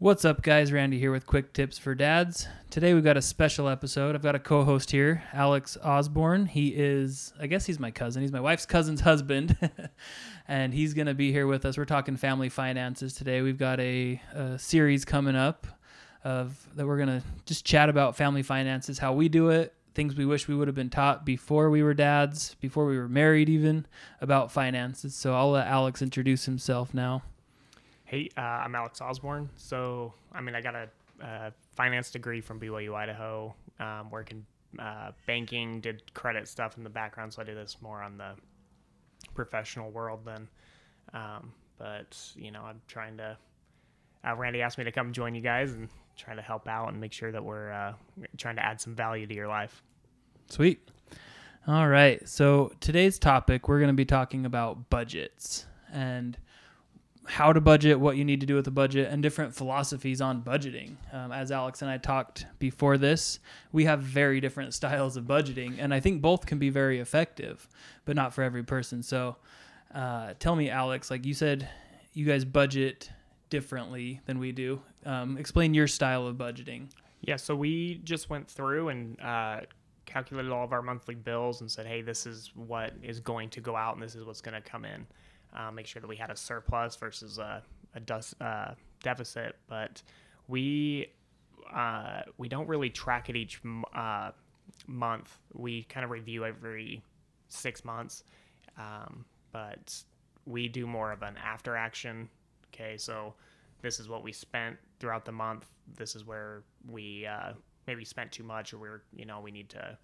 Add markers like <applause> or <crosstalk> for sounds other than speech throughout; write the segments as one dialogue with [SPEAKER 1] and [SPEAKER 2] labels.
[SPEAKER 1] What's up, guys? Randy here with Quick Tips for Dads. Today we've got a special episode. I've got a co host here, Alex Osborne. He is, I guess he's my cousin. He's my wife's cousin's husband. <laughs> and he's going to be here with us. We're talking family finances today. We've got a, a series coming up of that we're going to just chat about family finances, how we do it, things we wish we would have been taught before we were dads, before we were married, even about finances. So I'll let Alex introduce himself now.
[SPEAKER 2] Hey, uh, I'm Alex Osborne. So, I mean, I got a, a finance degree from BYU Idaho, um, working uh, banking, did credit stuff in the background. So I do this more on the professional world then. Um, but, you know, I'm trying to. Uh, Randy asked me to come join you guys and trying to help out and make sure that we're uh, trying to add some value to your life.
[SPEAKER 1] Sweet. All right. So today's topic, we're going to be talking about budgets and how to budget, what you need to do with a budget, and different philosophies on budgeting. Um, as Alex and I talked before this, we have very different <laughs> styles of budgeting, and I think both can be very effective, but not for every person. So, uh, tell me, Alex, like you said, you guys budget differently than we do. Um, explain your style of budgeting.
[SPEAKER 2] Yeah, so we just went through and uh, calculated all of our monthly bills and said, hey, this is what is going to go out and this is what's going to come in uh, make sure that we had a surplus versus a, a uh, deficit. But we uh, we don't really track it each uh, month. We kind of review every six months, um, but we do more of an after action. Okay, so this is what we spent throughout the month. This is where we uh, maybe spent too much, or we're you know we need to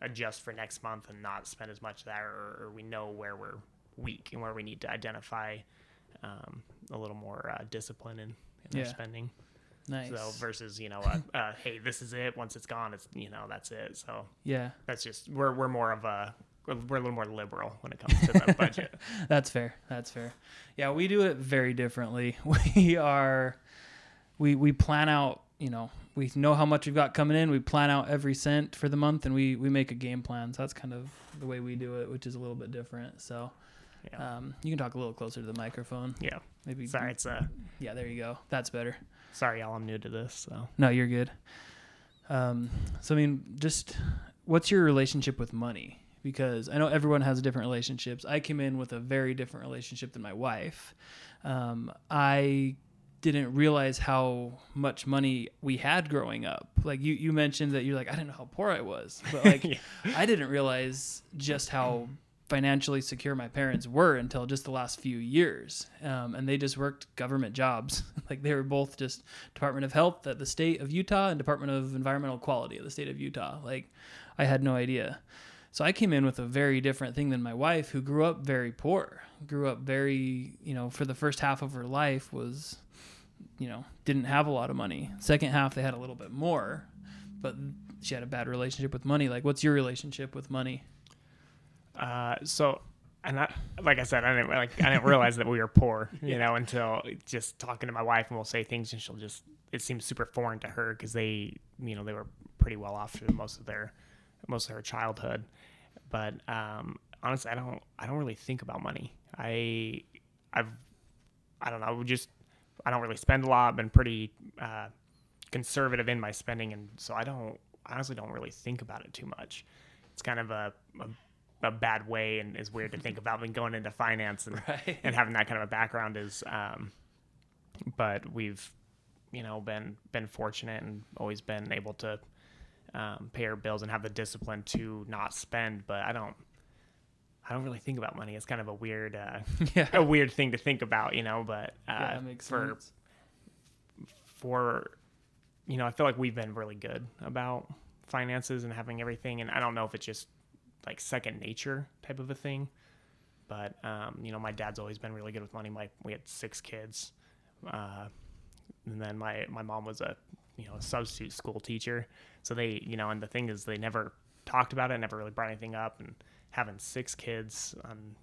[SPEAKER 2] adjust for next month and not spend as much there, or, or we know where we're week and where we need to identify um, a little more uh, discipline in, in yeah. our spending.
[SPEAKER 1] Nice.
[SPEAKER 2] So versus you know, uh, <laughs> uh, hey, this is it. Once it's gone, it's you know that's it. So
[SPEAKER 1] yeah,
[SPEAKER 2] that's just we're we're more of a we're a little more liberal when it comes to the <laughs> budget.
[SPEAKER 1] that's fair. That's fair. Yeah, we do it very differently. <laughs> We are we we plan out. You know, we know how much we've got coming in. We plan out every cent for the month, and we we make a game plan. So that's kind of the way we do it, which is a little bit different. So yeah. Um, you can talk a little closer to the microphone.
[SPEAKER 2] Yeah. Maybe. Sorry, it's uh.
[SPEAKER 1] Yeah, there you go. That's better.
[SPEAKER 2] Sorry, y'all. I'm new to this, so.
[SPEAKER 1] No, you're good. Um, so I mean, just what's your relationship with money? Because I know everyone has different relationships. I came in with a very different relationship than my wife. Um, I didn't realize how much money we had growing up. Like you, you mentioned that you're like, I didn't know how poor I was, but like, <laughs> yeah. I didn't realize just how financially secure my parents were until just the last few years. Um, and they just worked government jobs. <laughs> like they were both just Department of Health at the state of Utah and Department of Environmental Quality at the state of Utah. Like I had no idea. So I came in with a very different thing than my wife, who grew up very poor, grew up very, you know, for the first half of her life was, you know, didn't have a lot of money. Second half, they had a little bit more, but she had a bad relationship with money. Like, what's your relationship with money?
[SPEAKER 2] Uh, so, and I, like I said, I didn't like I didn't realize that we were poor, <laughs> you yeah. know, until just talking to my wife, and we'll say things, and she'll just it seems super foreign to her because they, you know, they were pretty well off for most of their most of her childhood. But um, honestly, I don't I don't really think about money. I I've I don't know. Just I don't really spend a lot. I've Been pretty uh, conservative in my spending, and so I don't honestly don't really think about it too much. It's kind of a, a a bad way and is weird to think <laughs> about when going into finance and, right. and having that kind of a background is um, but we've you know been been fortunate and always been able to um, pay our bills and have the discipline to not spend but i don't i don't really think about money it's kind of a weird uh, <laughs> yeah. a weird thing to think about you know but uh,
[SPEAKER 1] yeah, for sense.
[SPEAKER 2] for you know i feel like we've been really good about finances and having everything and i don't know if it's just like second nature type of a thing. But um, you know, my dad's always been really good with money. My we had six kids, uh, and then my my mom was a you know a substitute school teacher. So they you know, and the thing is, they never talked about it, never really brought anything up. And having six kids,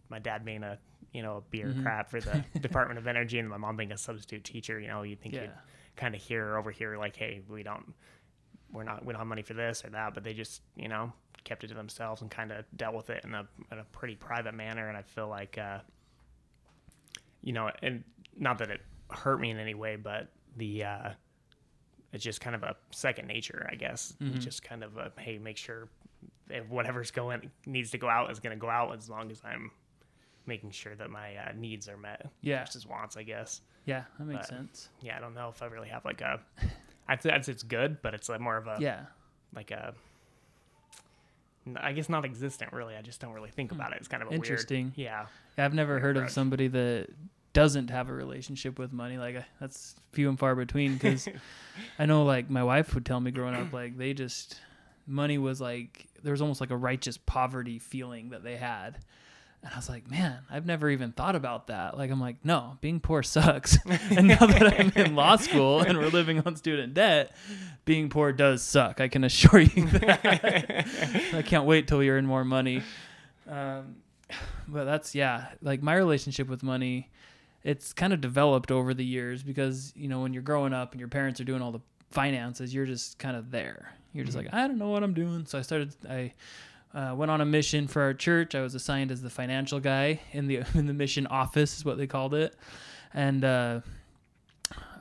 [SPEAKER 2] my dad being a you know a bureaucrat mm-hmm. for the <laughs> Department of Energy, and my mom being a substitute teacher, you know, you think yeah. you'd kind of hear over here like, hey, we don't we're not we don't have money for this or that, but they just you know kept it to themselves and kind of dealt with it in a in a pretty private manner. And I feel like uh, you know, and not that it hurt me in any way, but the uh, it's just kind of a second nature, I guess.
[SPEAKER 1] Mhm.
[SPEAKER 2] Just kind of a hey, make sure if whatever's going needs to go out is going to go out as long as I'm making sure that my uh, needs are met
[SPEAKER 1] Yeah.
[SPEAKER 2] versus wants, I guess.
[SPEAKER 1] Yeah, that makes
[SPEAKER 2] But-
[SPEAKER 1] sense.
[SPEAKER 2] Yeah, I don't know if I really have like a. I'd say I'd say it's good, but it's like more of a
[SPEAKER 1] Yeah.
[SPEAKER 2] like a. I guess not existent really. I just don't really think about it. It's kind of a
[SPEAKER 1] Hmm. Interesting.
[SPEAKER 2] Weird, yeah.
[SPEAKER 1] Yeah, I've never heard of somebody that doesn't have a relationship with money. Like uh, that's few and far between. Because <laughs> I know, like my wife would tell me growing up, like they just money was like there was almost like a righteous poverty feeling that they had. And I was like, man, I've never even thought about that. Like, I'm like, no, being poor <laughs> sucks. and now that I'm in law school and we're living on student debt, being poor does suck. I can assure you <laughs> that. <laughs> I can't wait till we earn more money. Um, but that's yeah like my relationship with money it's kind of developed over the years because you know when you're growing up and your parents are doing all the finances you're just kind of there you're just
[SPEAKER 2] Mhm.
[SPEAKER 1] like i don't know what i'm doing so i started i uh, went on a mission for our church. I was assigned as the financial guy in the <laughs> in the mission office is what they called it. And uh,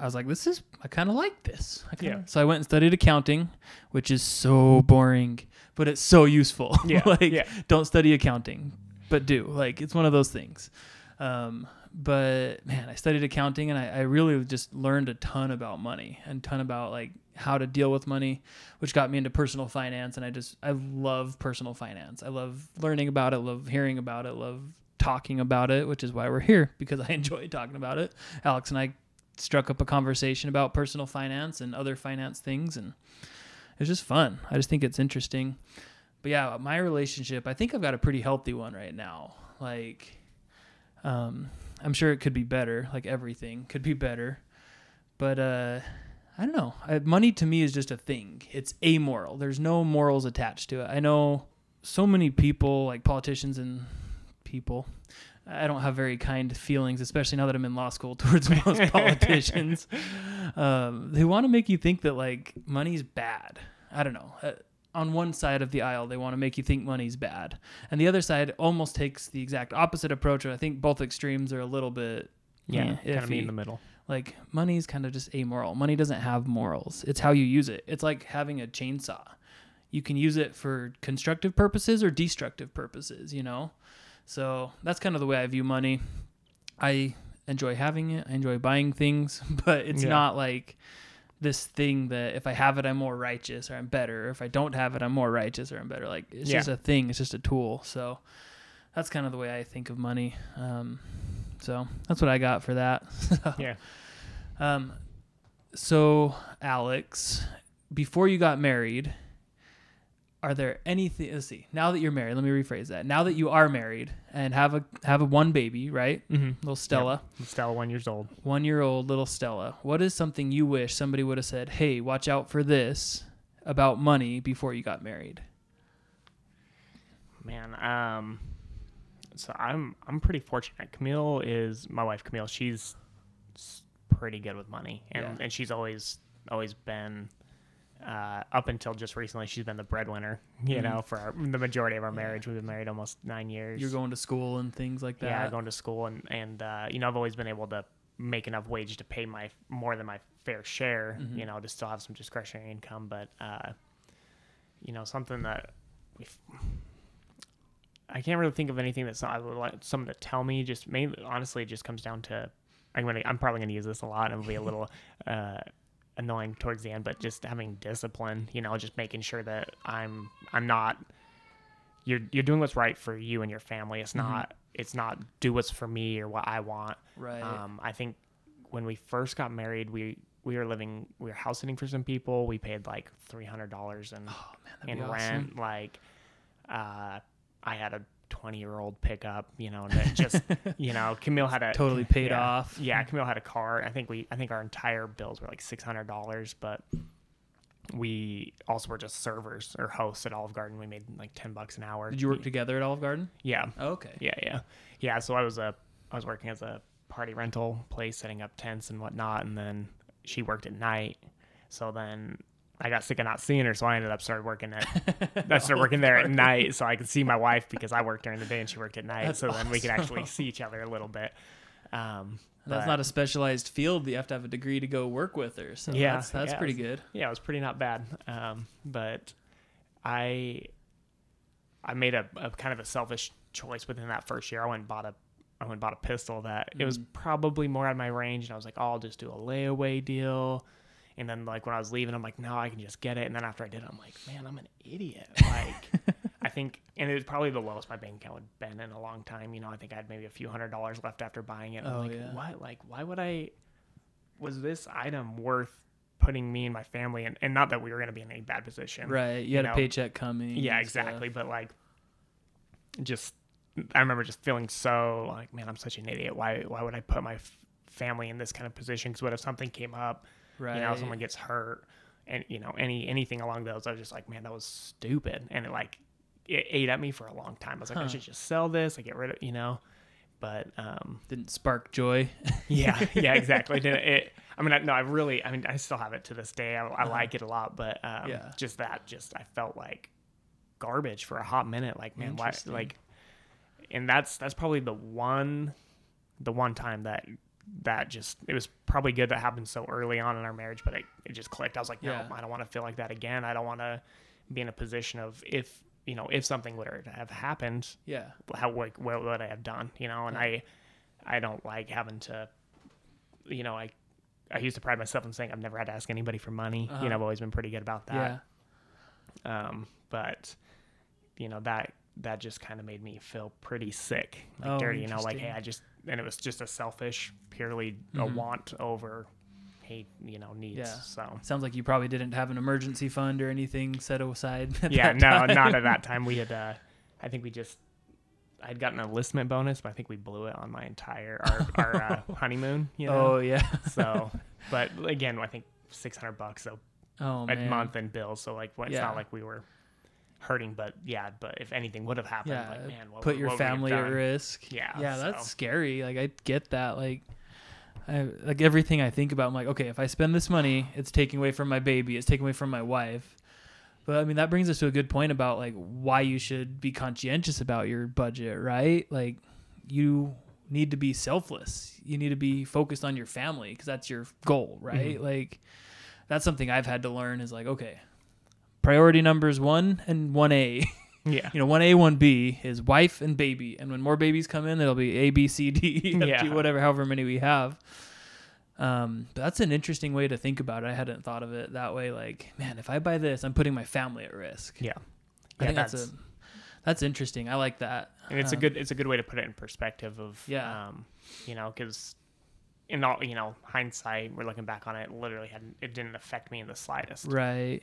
[SPEAKER 1] i was like this is i kind of like this. I kinda,
[SPEAKER 2] Yeah.
[SPEAKER 1] so i went and studied accounting which is so boring but it's so useful. <laughs>
[SPEAKER 2] Yeah,
[SPEAKER 1] like
[SPEAKER 2] yeah.
[SPEAKER 1] don't study accounting but do. Like it's one of those things. Um, but man i studied accounting and I, I really just learned a ton about money and ton about like how to deal with money which got me into personal finance. And i just i love personal finance. I love learning about it love hearing about it love talking about it which is why we're here <laughs> because i enjoy talking about it. Alex and i struck up a conversation about personal finance and other finance things and it's just fun. I just think it's interesting. But yeah, my relationship, I think I've got a pretty healthy one right now. Like, um, I'm sure it could be better. Like everything could be better, but uh, I don't know. I, money to me is just a thing. It's amoral. There's no morals attached to it. I know so many people, like politicians and people. I don't have very kind feelings, especially now that I'm in law school <laughs> towards most politicians. <laughs> Um, they want to make you think that like money's bad. I don't know. Uh, on one side of the aisle, they want to make you think money's bad, and the other side almost takes the exact opposite approach. And I think both extremes are a little bit
[SPEAKER 2] Yeah,
[SPEAKER 1] eh,
[SPEAKER 2] kind of me in the middle.
[SPEAKER 1] Like money's kind of just amoral. Money doesn't have morals. It's how you use it. It's like having a chainsaw. You can use it for constructive purposes or destructive purposes, you know? So that's kind of the way I view money. I enjoy having it. I enjoy buying things, <laughs> but it's
[SPEAKER 2] Yeah.
[SPEAKER 1] not like this thing that if I have it, I'm more righteous or I'm better. Or if I don't have it, I'm more righteous or I'm better. Like it's
[SPEAKER 2] Yeah.
[SPEAKER 1] just a thing. It's just a tool. So that's kind of the way I think of money. Um, so that's what I got for that. <laughs>
[SPEAKER 2] Yeah.
[SPEAKER 1] Um, so Alex, before you got married, are there anything? Let's see. Now that you're married, let me rephrase that. Now that you are married and have a have a one baby, right?
[SPEAKER 2] Mm-hmm.
[SPEAKER 1] Little Stella,
[SPEAKER 2] Stella, one years old.
[SPEAKER 1] one year old little Stella. What is something you wish somebody would have said? Hey, watch out for this about money before you got married.
[SPEAKER 2] Man, um, so I'm I'm pretty fortunate. Camille is my wife. Camille, she's pretty good with money, and
[SPEAKER 1] Yeah.
[SPEAKER 2] and she's always always been. Uh, up until just recently, she's been the breadwinner. You
[SPEAKER 1] Mhm.
[SPEAKER 2] know, for our, the majority of our
[SPEAKER 1] Yeah.
[SPEAKER 2] marriage, we've been married almost nine years.
[SPEAKER 1] You're going to school and things like that.
[SPEAKER 2] yeah, going to school, and and uh, you know, I've always been able to make enough wage to pay my more than my fair share.
[SPEAKER 1] Mhm.
[SPEAKER 2] You know, to still have some discretionary income, but uh, you know, something that if I can't really think of anything that's I would like someone to tell me. Just mainly, honestly, it just comes down to I'm gonna I'm probably gonna use this a lot and it'll be a little <laughs> uh, annoying towards the end, but just having discipline. You know, just making sure that I'm I'm not you're you're doing what's right for you and your family. It's
[SPEAKER 1] Mhm.
[SPEAKER 2] not it's not do what's for me or what I want.
[SPEAKER 1] right.
[SPEAKER 2] Um, I think when we first got married, we we were living we were house sitting for some people. We paid like three hundred dollars in
[SPEAKER 1] oh man,
[SPEAKER 2] in
[SPEAKER 1] awesome.
[SPEAKER 2] rent. Like, uh, I had a 20 year old pickup, you know, and just, <laughs> you know, Camille had a
[SPEAKER 1] Totally paid
[SPEAKER 2] yeah,
[SPEAKER 1] off.
[SPEAKER 2] Yeah, Camille had a car. I think we, I think our entire bills were like $600, but we also were just servers or hosts at Olive Garden. We made like 10 bucks an hour.
[SPEAKER 1] Did you work together at Olive Garden?
[SPEAKER 2] Yeah.
[SPEAKER 1] Oh, okay.
[SPEAKER 2] Yeah. Yeah. Yeah. So I was a, I was working as a party rental place, setting up tents and whatnot. And then she worked at night. So then I got sick of not seeing her. So I ended up started working at <laughs> I started working there at night so I could see my wife because I worked during the day and she worked at night.
[SPEAKER 1] That's
[SPEAKER 2] so then we could actually see each other a little bit. Um,
[SPEAKER 1] that's not a specialized field that you have to have a degree to go work with her. So
[SPEAKER 2] Yeah,
[SPEAKER 1] that's, that's
[SPEAKER 2] yeah,
[SPEAKER 1] pretty good.
[SPEAKER 2] yeah, it was pretty not bad. Um, but I I made a, a kind of a selfish choice within that first year. I went and bought a I went and bought a pistol that it was
[SPEAKER 1] Mm.
[SPEAKER 2] probably more out of my range, and I was like, oh, I'll just do a layaway deal. And then like when I was leaving, I'm like, no, I can just get it. And then after I did, it, I'm like, man, I'm an idiot. Like <laughs> I think, and it was probably the lowest my bank account had been in a long time. You know, I think I had maybe a few hundred dollars left after buying it. I'm
[SPEAKER 1] Oh,
[SPEAKER 2] like,
[SPEAKER 1] yeah.
[SPEAKER 2] what? Like, why would I? Was this item worth putting me and my family in? And not that we were going to be in any bad position.
[SPEAKER 1] Right. You,
[SPEAKER 2] You
[SPEAKER 1] had
[SPEAKER 2] know,
[SPEAKER 1] a paycheck coming.
[SPEAKER 2] Yeah,
[SPEAKER 1] and stuff.
[SPEAKER 2] exactly. But like, just I remember just feeling so like, man, I'm such an idiot. Why? Why would I put my f- family in this kind of position? Because what if something came up?
[SPEAKER 1] Right.
[SPEAKER 2] You know, someone gets hurt, and you know, any anything along those. I was just like, man, that was stupid, and it like it ate at me for a long time. I was like, I should just sell this. I get rid of, you know. But um,
[SPEAKER 1] Didn't spark joy. <laughs>
[SPEAKER 2] yeah, yeah, exactly. Did it, it? I mean, I, no, I really, I mean, I still have it to this day. I, I
[SPEAKER 1] Uh-huh.
[SPEAKER 2] like it a lot, but um,
[SPEAKER 1] Yeah.
[SPEAKER 2] just that, just I felt like garbage for a hot minute. Like, man, why? Like, and that's that's probably the one, the one time that that just it was probably good that happened so early on in our marriage, but it, it just clicked. I was like, no,
[SPEAKER 1] Yeah.
[SPEAKER 2] I don't want to feel like that again. I don't want to be in a position of if you know if something would have happened,
[SPEAKER 1] yeah.
[SPEAKER 2] how like what would I have done, you know? And I I don't like having to, you know, I I used to pride myself in saying I've never had to ask anybody for money.
[SPEAKER 1] Uh-huh.
[SPEAKER 2] You know, I've always been pretty good about that. Yeah. Um, but you know that that just kind of made me feel pretty sick, like
[SPEAKER 1] Oh,
[SPEAKER 2] dirty. You know, like hey. I just and it was just a selfish, purely a
[SPEAKER 1] Mhm.
[SPEAKER 2] want over, hey, you know, needs.
[SPEAKER 1] Yeah.
[SPEAKER 2] So
[SPEAKER 1] Sounds like you probably didn't have an emergency fund or anything set aside.
[SPEAKER 2] yeah, no,
[SPEAKER 1] time.
[SPEAKER 2] not at that <laughs> time. We had, uh, I think we just, I'd gotten an enlistment bonus, but I think we blew it on my entire our, our uh, <laughs> honeymoon. You know,
[SPEAKER 1] Oh yeah.
[SPEAKER 2] so, <laughs> but again, I think six hundred bucks a,
[SPEAKER 1] Oh
[SPEAKER 2] a
[SPEAKER 1] man.
[SPEAKER 2] month in bills. So like, it's
[SPEAKER 1] Yeah.
[SPEAKER 2] not like we were hurting, but yeah, but if anything would have happened,
[SPEAKER 1] Yeah.
[SPEAKER 2] like man, what,
[SPEAKER 1] Put your
[SPEAKER 2] what would we have
[SPEAKER 1] family at risk.
[SPEAKER 2] Yeah,
[SPEAKER 1] Yeah, that's scary. Like I get that. Like I like everything I think about, I'm like, okay, if I spend this money, it's taking away from my baby, it's taking away from my wife. But I mean that brings us to a good point about like why you should be conscientious about your budget, right? Like you need to be selfless. You need to be focused on your family because that's your goal, right?
[SPEAKER 2] Mhm.
[SPEAKER 1] Like that's something I've had to learn is like, okay, priority numbers 1 and 1A.
[SPEAKER 2] Yeah, <laughs>
[SPEAKER 1] you know, one A, one B is wife and baby, and when more babies come in, it'll be A, B, C, D, <laughs>
[SPEAKER 2] Yeah.
[SPEAKER 1] to whatever, however many we have. Um, but that's an interesting way to think about it. I hadn't thought of it that way. Like, man, if I buy this, I'm putting my family at risk.
[SPEAKER 2] yeah,
[SPEAKER 1] I
[SPEAKER 2] yeah.
[SPEAKER 1] think that's,
[SPEAKER 2] That's
[SPEAKER 1] a that's interesting. I like that.
[SPEAKER 2] and it's a
[SPEAKER 1] Um,
[SPEAKER 2] good it's a good way to put it in perspective of
[SPEAKER 1] Yeah.
[SPEAKER 2] um, you know, because in all you know hindsight, we're looking back on it, literally hadn't it didn't affect me in the slightest.
[SPEAKER 1] right.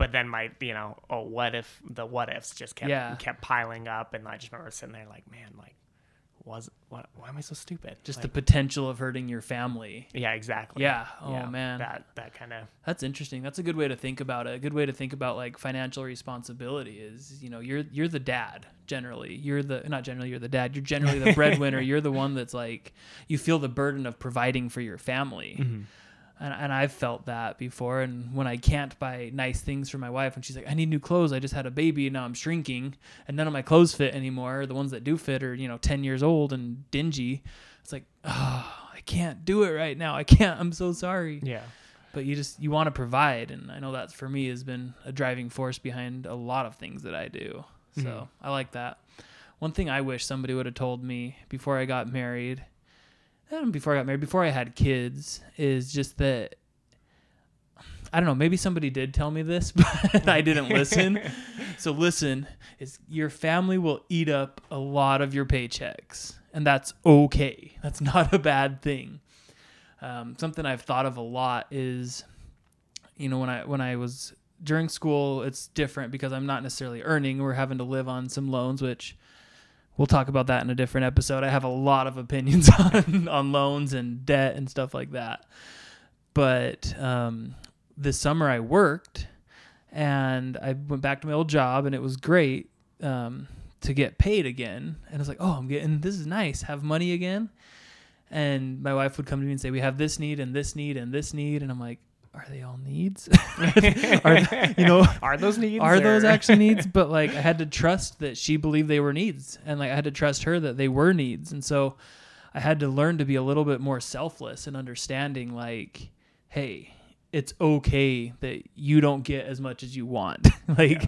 [SPEAKER 2] But then my you know oh what if the what ifs just kept
[SPEAKER 1] Yeah.
[SPEAKER 2] kept piling up and i just remember sitting there like man like was what why am i so stupid
[SPEAKER 1] Just
[SPEAKER 2] Like,
[SPEAKER 1] the potential of hurting your family.
[SPEAKER 2] yeah exactly
[SPEAKER 1] Yeah. Oh
[SPEAKER 2] Yeah,
[SPEAKER 1] man.
[SPEAKER 2] that that kind of
[SPEAKER 1] That's interesting. That's a good way to think about it. A good way to think about like financial responsibility is, you know, you're you're the dad generally. You're the not generally you're the dad. You're generally the <laughs> breadwinner. You're the one that's like you feel the burden of providing for your family.
[SPEAKER 2] Mm-hmm.
[SPEAKER 1] And, and I've felt that before. And when I can't buy nice things for my wife, and she's like, I need new clothes, I just had a baby and now I'm shrinking, and none of my clothes fit anymore. The ones that do fit are, you know, 10 years old and dingy. It's like, oh, I can't do it right now. I can't. I'm so sorry.
[SPEAKER 2] yeah
[SPEAKER 1] But you just, you want to provide. And I know that for me has been a driving force behind a lot of things that I do. So
[SPEAKER 2] Mhm.
[SPEAKER 1] I like that. One thing I wish somebody would have told me before I got married, before I got married, before I had kids, is just that I don't know. Maybe somebody did tell me this, <laughs> but I didn't listen. <laughs> so listen: is your family will eat up a lot of your paychecks, and that's okay. That's <laughs> not a bad thing. Um, something I've thought of a lot is, you know, when I when I was during school, it's different because I'm not necessarily earning. We're having to live on some loans, which we'll talk about that in a different episode. I have a lot of opinions <laughs> on on loans and debt and stuff like that. But um, this summer I worked and I went back to my old job and it was great um, to get paid again. And I was like, oh, I'm getting this is nice, have money again. And my wife would come to me and say, we have this need and this need and this need, and I'm like, are they all needs? <laughs> are, you know, <laughs>
[SPEAKER 2] are those needs
[SPEAKER 1] are those actually needs <laughs> but like i had to trust that she believed they were needs and like i had to trust her that they were needs and so I had to learn to be a little bit more selfless and understanding like, hey, it's okay that you don't get as much as you want. like
[SPEAKER 2] Yeah.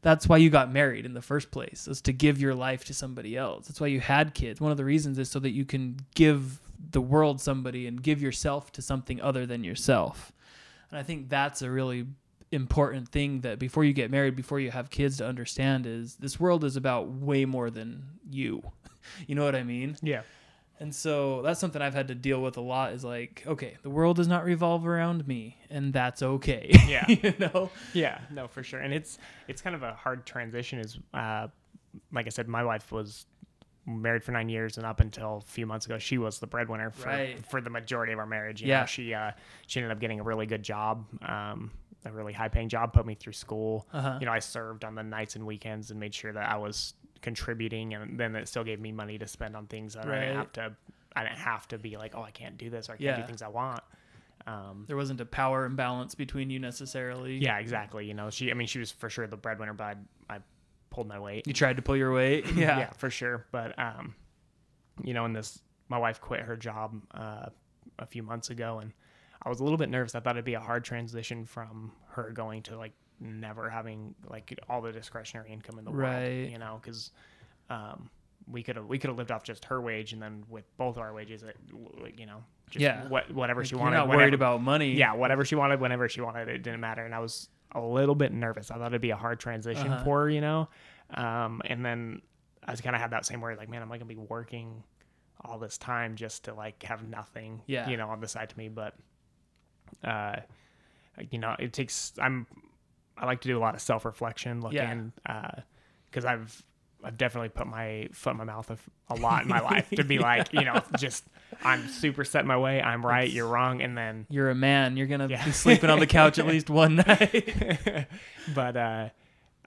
[SPEAKER 1] that's why you got married in the first place, is to give your life to somebody else. That's why you had kids. One of the reasons is so that you can give the world somebody and give yourself to something other than yourself. And I think that's a really important thing that before you get married, before you have kids to understand is this world is about way more than you. <laughs> You know what I mean?
[SPEAKER 2] Yeah.
[SPEAKER 1] And so that's something I've had to deal with a lot is like, okay, the world does not revolve around me, and that's okay. <laughs>
[SPEAKER 2] Yeah.
[SPEAKER 1] you know?
[SPEAKER 2] Yeah, no, for sure. And it's it's kind of a hard transition. Is uh, like I said, my wife was married for nine years, and up until a few months ago, she was the breadwinner for
[SPEAKER 1] Right.
[SPEAKER 2] for the majority of our marriage. You
[SPEAKER 1] Yeah.
[SPEAKER 2] know, she uh, she ended up getting a really good job, um, a really high paying job, put me through school.
[SPEAKER 1] Uh-huh.
[SPEAKER 2] You know, I served on the nights and weekends and made sure that I was contributing, and then it still gave me money to spend on things that I didn't have to. I didn't have to be like, oh, I can't do this or I can't
[SPEAKER 1] Yeah.
[SPEAKER 2] do things I want. Um,
[SPEAKER 1] There wasn't a power imbalance between you necessarily.
[SPEAKER 2] yeah, exactly. You know, she. I mean, she was for sure the breadwinner, but I, I pulled my weight.
[SPEAKER 1] You tried to pull your weight. <laughs> Yeah.
[SPEAKER 2] yeah, for sure. But um, you know, in this, my wife quit her job uh, a few months ago, and I was a little bit nervous. I thought it'd be a hard transition from her going to like never having like all the discretionary income in the
[SPEAKER 1] Right.
[SPEAKER 2] world. You know, because um, we could have we could have lived off just her wage, and then with both our wages, it, you know, just
[SPEAKER 1] Yeah.
[SPEAKER 2] what whatever
[SPEAKER 1] Like,
[SPEAKER 2] she
[SPEAKER 1] you're
[SPEAKER 2] wanted.
[SPEAKER 1] not
[SPEAKER 2] whenever-
[SPEAKER 1] worried about money.
[SPEAKER 2] yeah, whatever she wanted, whenever she wanted, it didn't matter. And I was a little bit nervous. I thought it'd be a hard transition
[SPEAKER 1] Uh-huh.
[SPEAKER 2] for her, you know. Um, and then I was kind of had that same worry, like, man, am I gonna be working all this time just to like have nothing,
[SPEAKER 1] Yeah.
[SPEAKER 2] you know, on the side to me? But, uh, you know, it takes. I'm. I like to do a lot of self reflection, looking, because I've. I've definitely put my foot in my mouth a, a lot in my <laughs> life to be like, you know, just I'm super set in my way. I'm right, you're wrong, and then
[SPEAKER 1] You're a man. You're gonna
[SPEAKER 2] Yeah.
[SPEAKER 1] be sleeping on the couch at least one <laughs> night. <laughs>
[SPEAKER 2] but uh,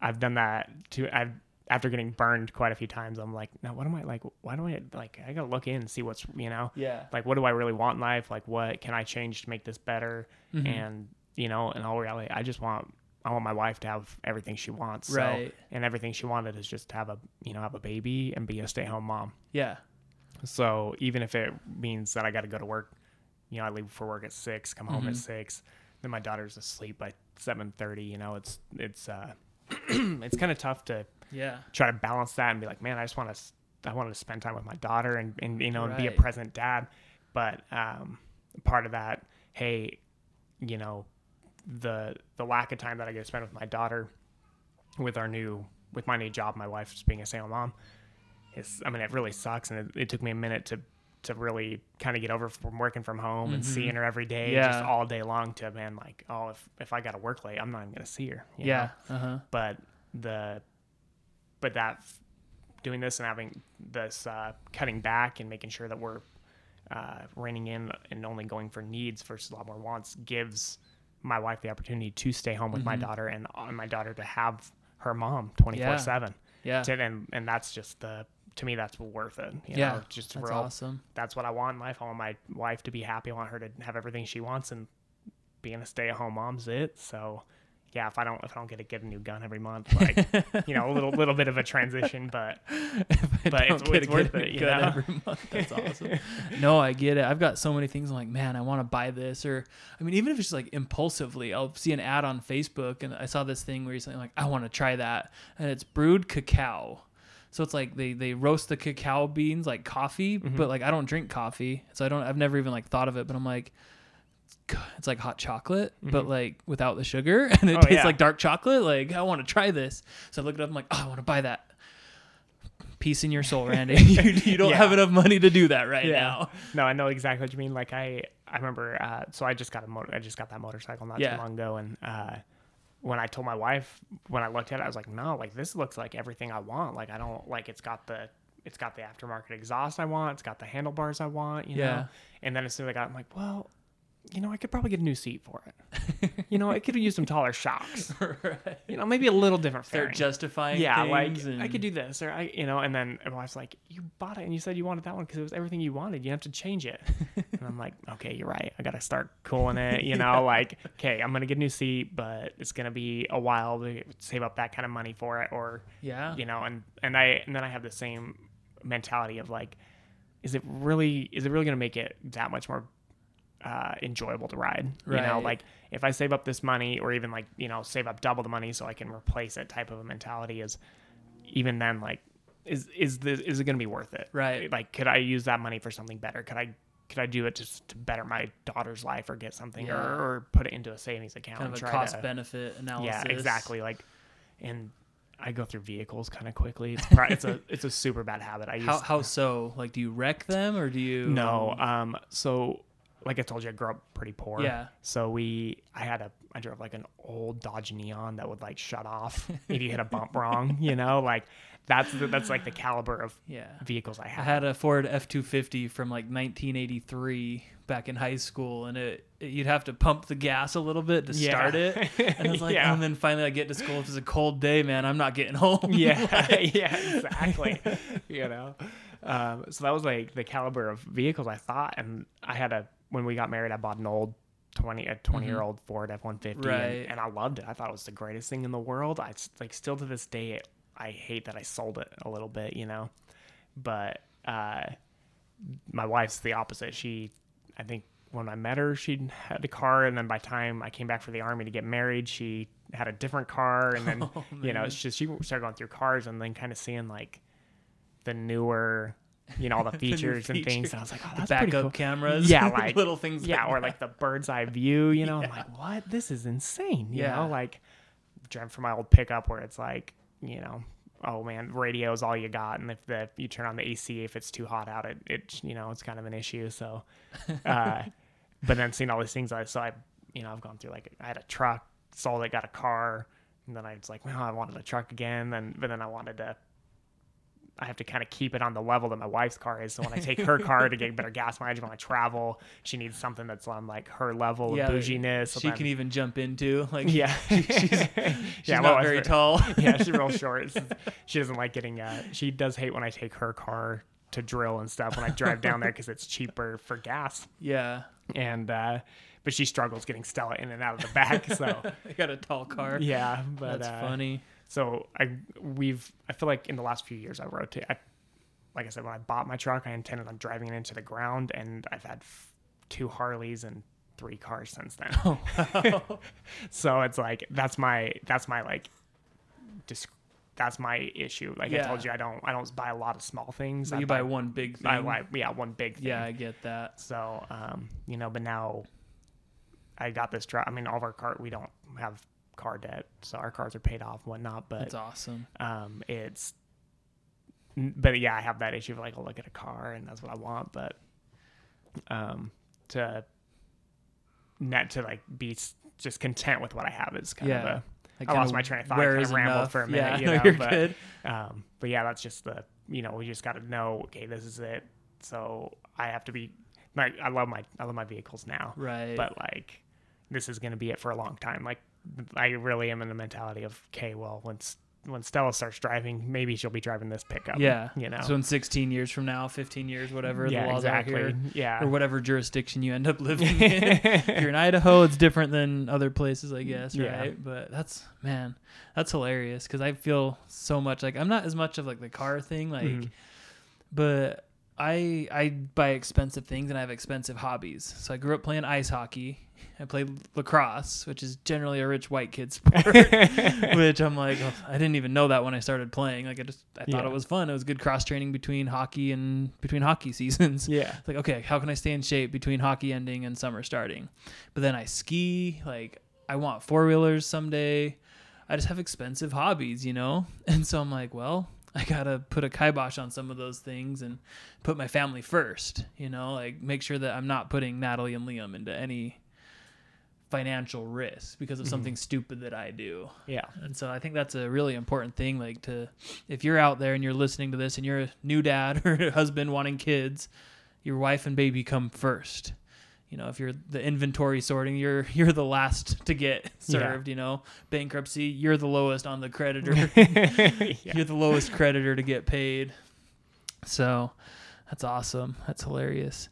[SPEAKER 2] I've done that too. I've after getting burned quite a few times. I'm like, now what am I like? Why do I like? I gotta look in and see what's you know,
[SPEAKER 1] yeah.
[SPEAKER 2] like what do I really want in life? Like what can I change to make this better?
[SPEAKER 1] Mhm.
[SPEAKER 2] And you know, in all reality, I just want I want my wife to have everything she wants. So,
[SPEAKER 1] Right.
[SPEAKER 2] and everything she wanted is just to have a you know have a baby and be a stay home mom.
[SPEAKER 1] Yeah.
[SPEAKER 2] So even if it means that I got to go to work, you know, I leave for work at six, come home at
[SPEAKER 1] Mhm.
[SPEAKER 2] six, then my daughter's asleep by seven thirty. You know, it's it's uh, <clears throat> it's kind of tough to
[SPEAKER 1] Yeah.
[SPEAKER 2] try to balance that and be like, man, I just want to I wanted to spend time with my daughter and and you know and be a present dad, but um, part of that, hey, you know, the the lack of time that I get to spend with my daughter, with our new with my new job, my wife just being a single mom, is I mean it really sucks, and it, it took me a minute to to really kind of get over from working from home and
[SPEAKER 1] Mhm.
[SPEAKER 2] seeing her every day,
[SPEAKER 1] Yeah.
[SPEAKER 2] just all day long. To man, like, oh, if if I got to work late, I'm not even gonna see her.
[SPEAKER 1] Yeah. Uh huh.
[SPEAKER 2] but the but that doing this and having this uh, cutting back and making sure that we're uh, reining in and only going for needs versus a lot more wants gives my wife the opportunity to stay home with my
[SPEAKER 1] Mhm.
[SPEAKER 2] daughter and uh, my daughter to have her mom 24 7
[SPEAKER 1] Yeah.
[SPEAKER 2] and and that's just the to me that's worth it you
[SPEAKER 1] Yeah,
[SPEAKER 2] know just
[SPEAKER 1] That's
[SPEAKER 2] real
[SPEAKER 1] awesome.
[SPEAKER 2] that's what I want in life. I want my wife to be happy. I want her to have everything she wants, and being a stay-at-home mom's it. So, yeah, if I don't if I don't get to get a new gun every month, like you know, a little little bit of a transition, but <laughs> But it's- it's worth it, you know?
[SPEAKER 1] every month, that's <laughs> awesome. no, I get it. I've got so many things. I'm like, man, I want to buy this, or I mean, even if it's just like impulsively, I'll see an ad on Facebook, and I saw this thing recently. like, I want to try that, and it's brewed cacao. So it's like they they roast the cacao beans like coffee,
[SPEAKER 2] Mm-hmm.
[SPEAKER 1] but like I don't drink coffee, so I don't. I've never even like thought of it, but I'm like. It's like hot chocolate, but like without the sugar, <laughs> and it
[SPEAKER 2] Mm-hmm. Oh,
[SPEAKER 1] tastes
[SPEAKER 2] yeah.
[SPEAKER 1] like dark chocolate. Like I want to try this, so I look it up. I'm like, oh, I want to buy that peace in your soul, <laughs> Randy. <laughs> you, you don't
[SPEAKER 2] Yeah.
[SPEAKER 1] have enough money to do that right
[SPEAKER 2] Yeah.
[SPEAKER 1] now.
[SPEAKER 2] no, I know exactly what you mean. Like I I remember, uh, so I just got a motor, I just got that motorcycle not too long ago, and uh, when I told my wife when I looked at it, I was like, no, like this looks like everything I want. Like I don't like it's got the it's got the aftermarket exhaust I want. It's got the handlebars I want. You
[SPEAKER 1] Yeah.
[SPEAKER 2] know. And then as soon as I got, I'm like, well, you know, I could probably get a new seat for it. <laughs> you know, I could use some taller shocks. <laughs>
[SPEAKER 1] right.
[SPEAKER 2] You know, maybe a little different
[SPEAKER 1] They're justifying
[SPEAKER 2] yeah, like
[SPEAKER 1] things.
[SPEAKER 2] I could do this, or I, you know, and then my wife's like, "You bought it, and you said you wanted that one because it was everything you wanted. You have to change it." <laughs> and I'm like, "Okay, you're right. I gotta start cooling it. You know, like, okay, I'm gonna get a new seat, but it's gonna be a while to save up that kind of money for it, or
[SPEAKER 1] Yeah.
[SPEAKER 2] you know, and and I and then I have the same mentality of like, is it really is it really going to make it that much more uh, enjoyable to ride? You know, like if I save up this money, or even like you know save up double the money so I can replace it, type of a mentality is even then like is is this is it going to be worth it?
[SPEAKER 1] Right.
[SPEAKER 2] Like, could I use that money for something better? Could I could I do it just to better my daughter's life or get something
[SPEAKER 1] Yeah.
[SPEAKER 2] or, or put it into a savings account
[SPEAKER 1] kind of a cost
[SPEAKER 2] to,
[SPEAKER 1] benefit analysis.
[SPEAKER 2] yeah, exactly. Like, and I go through vehicles kind of quickly. It's pri- it's a <laughs> it's a super bad habit. I used
[SPEAKER 1] How how so? Like, do you wreck them or do you?
[SPEAKER 2] no.
[SPEAKER 1] um,
[SPEAKER 2] Um. So, like I told you, I grew up pretty poor.
[SPEAKER 1] Yeah.
[SPEAKER 2] So we, I had a, I drove like an old Dodge Neon that would like shut off <laughs> if you hit a bump wrong. You know, like that's the, that's like the caliber of
[SPEAKER 1] yeah.
[SPEAKER 2] vehicles I had.
[SPEAKER 1] I
[SPEAKER 2] had.
[SPEAKER 1] a Ford F two fifty from like 1983 back in high school, and it, it- you'd have to pump the gas a little bit to
[SPEAKER 2] Yeah.
[SPEAKER 1] start it. <laughs> And I was like,
[SPEAKER 2] Yeah.
[SPEAKER 1] and then finally I get to school. If it's a cold day, man, I'm not getting home. <laughs>
[SPEAKER 2] yeah, yeah, exactly. you know, um, so that was like the caliber of vehicles I thought, and I had a when we got married, I bought an old twenty a twenty year old Ford F one fifty,
[SPEAKER 1] Right.
[SPEAKER 2] and I loved it. I thought it was the greatest thing in the world. I like still to this day, I hate that I sold it a little bit, you know, but uh, my wife's the opposite. She, I think. When I met her, she had a car, and then by the time I came back for the army to get married, she had a different car, and then <laughs>
[SPEAKER 1] Oh,
[SPEAKER 2] you know, just she started going through cars and then kind of seeing like the newer, you know, all the <laughs> features and things. And I was like, oh,
[SPEAKER 1] The
[SPEAKER 2] that's
[SPEAKER 1] backup
[SPEAKER 2] pretty cool.
[SPEAKER 1] cameras.
[SPEAKER 2] Yeah, <laughs> like
[SPEAKER 1] little things.
[SPEAKER 2] Yeah,
[SPEAKER 1] like
[SPEAKER 2] or like the bird's eye view. You know, I'm like, what? This is insane. You
[SPEAKER 1] Yeah.
[SPEAKER 2] know, like driving from my old pickup where it's like, you know. Oh man, radio is all you got, and if the you turn on the AC, if it's too hot out, it, it you know it's kind of an issue. So, <laughs> uh, but then seeing all these things, I so I you know I've gone through like I had a truck, sold it, got a car, and then I was like, well, I wanted a truck again, and but then I wanted to. I have to kind of keep it on the level that my wife's car is. So when I take her car to get better gas mileage when I travel, she needs something that's on like her level
[SPEAKER 1] Yeah,
[SPEAKER 2] of bouginess. so
[SPEAKER 1] she can even jump into. Like,
[SPEAKER 2] yeah, <laughs>
[SPEAKER 1] she's, she's <laughs>
[SPEAKER 2] yeah,
[SPEAKER 1] not
[SPEAKER 2] well,
[SPEAKER 1] very tall. <laughs>
[SPEAKER 2] yeah, she's real short. She doesn't like getting. Uh, she does hate when I take her car to drill and stuff when I drive down there because it's cheaper for gas.
[SPEAKER 1] yeah,
[SPEAKER 2] And uh, but she struggles getting Stella in and out of the back. So
[SPEAKER 1] I got a tall car.
[SPEAKER 2] yeah, but
[SPEAKER 1] That's
[SPEAKER 2] uh,
[SPEAKER 1] funny.
[SPEAKER 2] So I we've I feel like in the last few years I rotate. I, like I said, when I bought my truck, I intended on driving it into the ground, and I've had f- two Harleys and three cars since then.
[SPEAKER 1] Oh, <laughs> wow.
[SPEAKER 2] so it's like that's my that's my like dis- that's my issue. Like I told you, I don't I don't buy a lot of small things. I
[SPEAKER 1] you buy one big thing.
[SPEAKER 2] I buy yeah one big thing.
[SPEAKER 1] yeah, I get that.
[SPEAKER 2] So um you know, but now I got this truck. I mean, all of our car we don't have car debt, so our cars are paid off and whatnot. But
[SPEAKER 1] That's awesome.
[SPEAKER 2] um it's but yeah i have that issue of like i'll look at a car and that's what i want but um to net to like be just content with what i have is kind
[SPEAKER 1] Yeah.
[SPEAKER 2] of a
[SPEAKER 1] Like
[SPEAKER 2] I lost my train of thought.
[SPEAKER 1] Where
[SPEAKER 2] Kind of rambled
[SPEAKER 1] enough?
[SPEAKER 2] for a minute,
[SPEAKER 1] Yeah, <laughs>
[SPEAKER 2] you
[SPEAKER 1] no, you're
[SPEAKER 2] but-
[SPEAKER 1] good.
[SPEAKER 2] um but yeah that's just the you know we just got to know okay this is it so i have to be like i love my i love my vehicles now
[SPEAKER 1] Right.
[SPEAKER 2] but like this is going to be it for a long time like i really am in the mentality of okay well once when stella starts driving maybe she'll be driving this pickup
[SPEAKER 1] yeah,
[SPEAKER 2] you know
[SPEAKER 1] So in 16 years from now, 15 years, whatever
[SPEAKER 2] yeah
[SPEAKER 1] the laws
[SPEAKER 2] exactly
[SPEAKER 1] are here,
[SPEAKER 2] yeah
[SPEAKER 1] or whatever jurisdiction you end up <laughs> living in. if you're in Idaho, it's different than other places, I guess,
[SPEAKER 2] Yeah.
[SPEAKER 1] right? But that's man, that's hilarious because I feel so much like I'm not as much of like the car thing, like,
[SPEAKER 2] Mhm.
[SPEAKER 1] but I I buy expensive things and I have expensive hobbies. So I grew up playing ice hockey. I played lacrosse, which is generally a rich white kid <laughs> sport. <laughs> which I'm like, oh, I didn't even know that when I started playing. Like I just I thought
[SPEAKER 2] Yeah.
[SPEAKER 1] it was fun. It was good cross training between hockey and between hockey <laughs> seasons.
[SPEAKER 2] yeah
[SPEAKER 1] It's like, okay, how can I stay in shape between hockey ending and summer starting? But then I ski, like I want four wheelers someday. I just have expensive hobbies, you know? And so I'm like, well, I gotta put a kibosh on some of those things and put my family first, you know, like make sure that I'm not putting Natalie and Liam into any financial risk because of mm-hmm. something stupid that I do.
[SPEAKER 2] yeah
[SPEAKER 1] And so I think that's a really important thing. Like to, if you're out there and you're listening to this and you're a new dad <laughs> or a husband wanting kids, your wife and baby come first. You know, if you're the inventory sorting, you're <laughs> you're the last to get
[SPEAKER 2] Yeah.
[SPEAKER 1] served. You know, bankruptcy, you're the lowest on the <laughs> creditor.
[SPEAKER 2] yeah
[SPEAKER 1] You're the lowest creditor to get paid. So that's awesome. That's hilarious.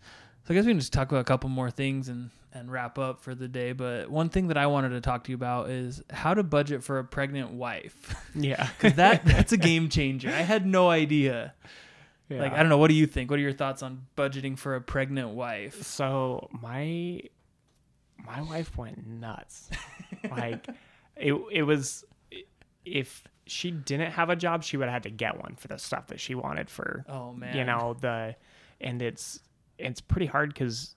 [SPEAKER 1] So I guess we can just talk about a couple more things and and wrap up for the day. But one thing that I wanted to talk to you about is how to budget for a pregnant wife.
[SPEAKER 2] yeah <laughs>
[SPEAKER 1] Because that that's a game changer. I had no idea. Like I don't know. What do you think? What are your thoughts on budgeting for a pregnant wife?
[SPEAKER 2] So my my wife went nuts. <laughs> like it it was if she didn't have a job, she would have had to get one for the stuff that she wanted for
[SPEAKER 1] Oh man.
[SPEAKER 2] you know the and it's it's pretty hard because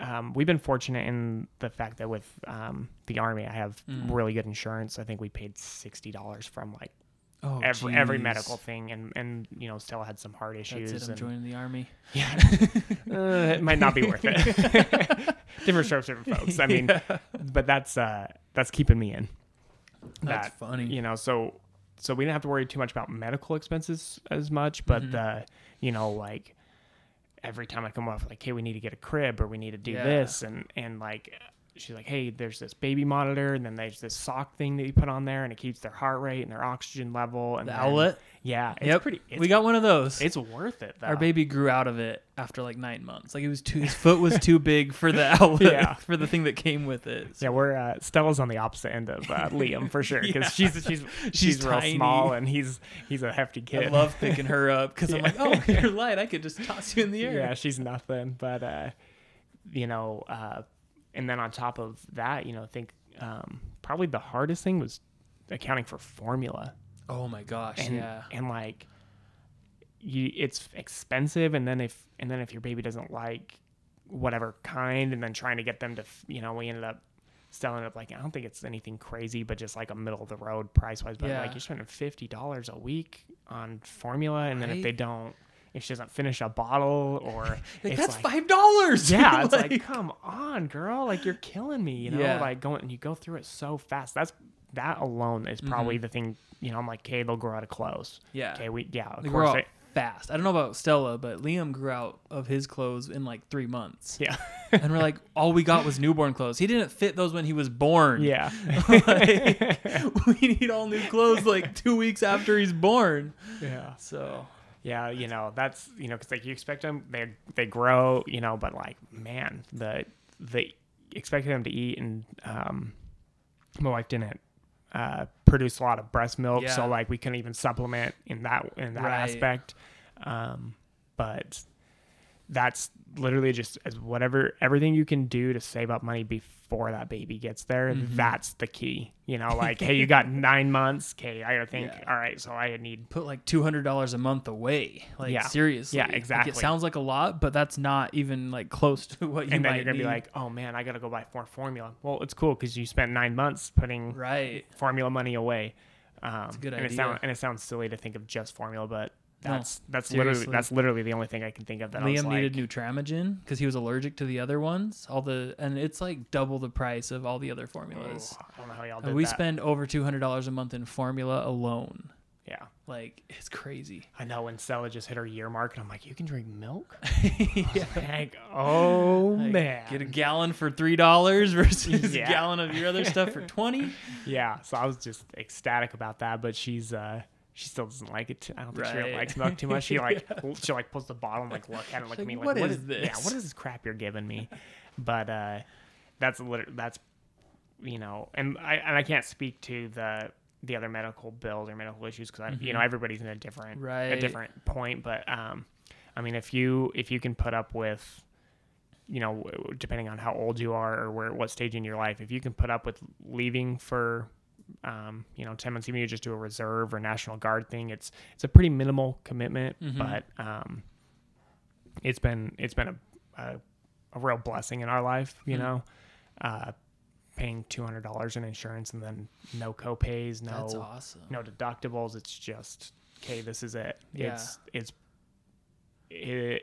[SPEAKER 2] um, we've been fortunate in the fact that with um, the army, I have
[SPEAKER 1] Mm.
[SPEAKER 2] really good insurance. I think we paid sixty dollars from like
[SPEAKER 1] Oh,
[SPEAKER 2] every every medical thing, and and you know still had some heart issues.
[SPEAKER 1] That's it. I'm
[SPEAKER 2] and,
[SPEAKER 1] joining the army.
[SPEAKER 2] yeah, <laughs> uh, it might not be worth it. <laughs> different strokes, different folks. I mean, but that's uh, that's keeping me in.
[SPEAKER 1] That's
[SPEAKER 2] that,
[SPEAKER 1] funny.
[SPEAKER 2] You know, so so we didn't have to worry too much about medical expenses as much, but
[SPEAKER 1] Mhm.
[SPEAKER 2] the you know like every time I come up like, hey, we need to get a crib or we need to do
[SPEAKER 1] Yeah.
[SPEAKER 2] this, and and like she's like, hey, there's this baby monitor, and then there's this sock thing that you put on there, and it keeps their heart rate and their oxygen level and
[SPEAKER 1] the
[SPEAKER 2] then-
[SPEAKER 1] outlet.
[SPEAKER 2] Yeah, it's
[SPEAKER 1] Yep.
[SPEAKER 2] pretty. It's,
[SPEAKER 1] we got one of those.
[SPEAKER 2] it's worth it. Though.
[SPEAKER 1] Our baby grew out of it after like nine months. Like it was too, his foot was too big for the <laughs> outlet,
[SPEAKER 2] Yeah.
[SPEAKER 1] for the thing that came with it.
[SPEAKER 2] Yeah, we're uh, Stella's on the opposite end of uh, <laughs> Liam for sure because
[SPEAKER 1] Yeah.
[SPEAKER 2] she's she's she's,
[SPEAKER 1] She's
[SPEAKER 2] real small and he's he's a hefty kid.
[SPEAKER 1] I love picking her up because I'm <laughs> like, oh, you're light. I could just toss you in the air.
[SPEAKER 2] Yeah, she's nothing. But uh, you know, uh, and then on top of that, you know, I think um, probably the hardest thing was accounting for formula
[SPEAKER 1] Oh my gosh.
[SPEAKER 2] and
[SPEAKER 1] yeah.
[SPEAKER 2] and like you, it's expensive, and then if and then if your baby doesn't like whatever kind, and then trying to get them to, you know, we ended up. Selling up like I don't think it's anything crazy, but just like a middle of the road price wise. But
[SPEAKER 1] Yeah.
[SPEAKER 2] like you're spending fifty dollars a week on formula, and then if they don't, if she doesn't finish a bottle, or <laughs>
[SPEAKER 1] Like, that's
[SPEAKER 2] like,
[SPEAKER 1] five dollars. <laughs>
[SPEAKER 2] yeah, it's like, come on, girl, like you're killing me, you know,
[SPEAKER 1] Yeah.
[SPEAKER 2] like going and you go through it so fast. That's that alone is probably the thing, you know. I'm like, okay, they'll grow out of clothes.
[SPEAKER 1] Mm-hmm. yeah.
[SPEAKER 2] Okay, we yeah, of
[SPEAKER 1] They grow
[SPEAKER 2] course,
[SPEAKER 1] out
[SPEAKER 2] they,
[SPEAKER 1] fast. I don't know about Stella, but Liam grew out of his clothes in like three months.
[SPEAKER 2] yeah, <laughs>
[SPEAKER 1] and we're like, all we got was newborn clothes. He didn't fit those when he was born.
[SPEAKER 2] yeah,
[SPEAKER 1] Like, we need all new clothes like two weeks after he's born.
[SPEAKER 2] yeah,
[SPEAKER 1] So
[SPEAKER 2] yeah. You know, that's you know, because like you expect them, they they grow, you know, but like man, the the expected them to eat, and um, my wife didn't. Uh, produce a lot of breast milk,
[SPEAKER 1] Yeah.
[SPEAKER 2] so like we couldn't even supplement in that in that
[SPEAKER 1] Right.
[SPEAKER 2] aspect. Um, but that's literally just as whatever everything you can do to save up money before that baby gets there.
[SPEAKER 1] Mhm.
[SPEAKER 2] That's the key. You know, like hey, you <laughs> got nine months. Okay, I gotta think.
[SPEAKER 1] Yeah.
[SPEAKER 2] All right, so I need.
[SPEAKER 1] put like two hundred dollars a month away. Like
[SPEAKER 2] Yeah.
[SPEAKER 1] seriously.
[SPEAKER 2] Yeah,
[SPEAKER 1] Like,
[SPEAKER 2] exactly.
[SPEAKER 1] it sounds like a lot, but that's not even like close to what you
[SPEAKER 2] and then
[SPEAKER 1] might
[SPEAKER 2] you're gonna
[SPEAKER 1] need.
[SPEAKER 2] be like, oh man, I gotta go buy more formula. Well, it's cool because you spent nine months putting
[SPEAKER 1] right.
[SPEAKER 2] formula money away. Um,
[SPEAKER 1] a good
[SPEAKER 2] and It
[SPEAKER 1] idea.
[SPEAKER 2] sound, and it sounds silly to think of just formula, but
[SPEAKER 1] No,
[SPEAKER 2] that's that's literally that's literally the only thing I can think of that
[SPEAKER 1] Liam
[SPEAKER 2] like,
[SPEAKER 1] needed Nutramigen because he was allergic to the other ones. All the and it's like double the price of all the other formulas.
[SPEAKER 2] "Oh, I don't know how y'all
[SPEAKER 1] And
[SPEAKER 2] did
[SPEAKER 1] we
[SPEAKER 2] that.
[SPEAKER 1] spend over two hundred dollars a month in formula alone.
[SPEAKER 2] yeah.
[SPEAKER 1] Like it's crazy.
[SPEAKER 2] I know when Stella just hit her year mark, and I'm like, you can drink milk? <laughs>
[SPEAKER 1] yeah.
[SPEAKER 2] Like, oh
[SPEAKER 1] Like,
[SPEAKER 2] man.
[SPEAKER 1] Get a gallon for three dollars versus
[SPEAKER 2] Yeah.
[SPEAKER 1] a gallon of your other stuff for twenty. <laughs>
[SPEAKER 2] yeah. So I was just ecstatic about that, but she's uh she still doesn't like it. Too, I don't think she really likes milk too much. She <laughs> like she like pulls the bottle and like look at it
[SPEAKER 1] She's
[SPEAKER 2] at me
[SPEAKER 1] like,
[SPEAKER 2] like
[SPEAKER 1] "What
[SPEAKER 2] what
[SPEAKER 1] is
[SPEAKER 2] is Yeah,
[SPEAKER 1] this?"
[SPEAKER 2] what is this crap you're giving me? <laughs> But uh that's literally that's you know, and I and I can't speak to the the other medical bills or medical issues because I you know
[SPEAKER 1] Mhm.
[SPEAKER 2] everybody's in a different right. a
[SPEAKER 1] Right.
[SPEAKER 2] different point. But um, I mean, if you if you can put up with, you know, depending on how old you are or where what stage in your life, if you can put up with leaving for, um, you know, ten months, even you just do a reserve or national guard thing, it's it's a pretty minimal commitment,
[SPEAKER 1] Mhm.
[SPEAKER 2] but um, it's been it's been a, a a real blessing in our life, you
[SPEAKER 1] Hmm.
[SPEAKER 2] know. Uh, paying two hundred dollars in insurance and then no co-pays, no
[SPEAKER 1] That's awesome.
[SPEAKER 2] no deductibles. It's just okay. This is it.
[SPEAKER 1] Yeah.
[SPEAKER 2] It's it's it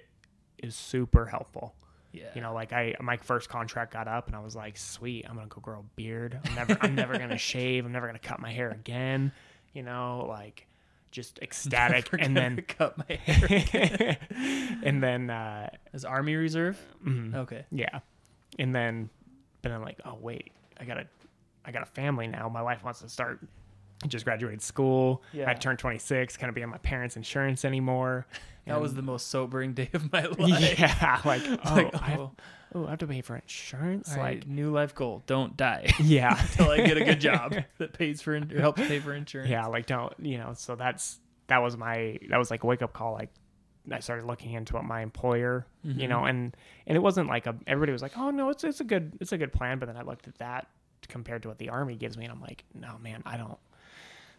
[SPEAKER 2] is super helpful.
[SPEAKER 1] Yeah.
[SPEAKER 2] You know, like I my first contract got up and I was like, sweet, I'm gonna go grow a beard. I'm never I'm never gonna <laughs> shave. I'm never gonna cut my hair again. You know, like just ecstatic. And then <laughs>
[SPEAKER 1] cut my hair. <laughs>
[SPEAKER 2] and then uh,
[SPEAKER 1] As Army Reserve.
[SPEAKER 2] mhm,
[SPEAKER 1] Okay.
[SPEAKER 2] yeah, and then but I'm like, oh wait, I gotta i got a family now. My wife wants to start. Just graduated school.
[SPEAKER 1] Yeah.
[SPEAKER 2] I turned 26. Kind of be on my parents' insurance anymore. <laughs>
[SPEAKER 1] That was the most sobering day of my <laughs> life.
[SPEAKER 2] yeah, <laughs> like oh,
[SPEAKER 1] Like,
[SPEAKER 2] I have,
[SPEAKER 1] oh,
[SPEAKER 2] oh, I have to pay for insurance.
[SPEAKER 1] all right,
[SPEAKER 2] Like
[SPEAKER 1] new life goal: don't die
[SPEAKER 2] yeah,
[SPEAKER 1] until I get a good job that pays for or helps pay for insurance.
[SPEAKER 2] yeah, like don't you know? So that's that was my that was like a wake up call. Like I started looking into what my employer, you
[SPEAKER 1] Mhm.
[SPEAKER 2] know, and and it wasn't like a everybody was like, oh no, it's it's a good it's a good plan, but then I looked at that compared to what the army gives me, and I'm like, no man, I don't.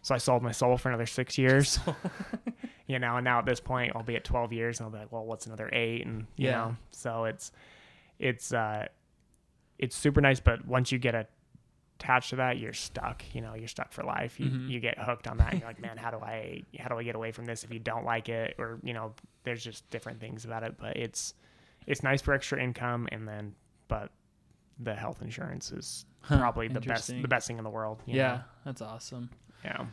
[SPEAKER 2] So I sold my soul for another six years, <laughs> <laughs> you know, and now at this point I'll be at 12 years, and I'll be like, well, what's another eight, and you
[SPEAKER 1] Yeah.
[SPEAKER 2] know, so it's it's uh it's super nice, but once you get attached to that, you're stuck. You know, you're stuck for life. You
[SPEAKER 1] Mhm.
[SPEAKER 2] you get hooked on that. And you're like, <laughs> man, how do I how do I get away from this if you don't like it? Or you know, there's just different things about it. But it's it's nice for extra income, and then but the health insurance is
[SPEAKER 1] Huh,
[SPEAKER 2] probably the best the best thing in the world. you
[SPEAKER 1] Yeah,
[SPEAKER 2] know?
[SPEAKER 1] that's awesome.
[SPEAKER 2] Yeah,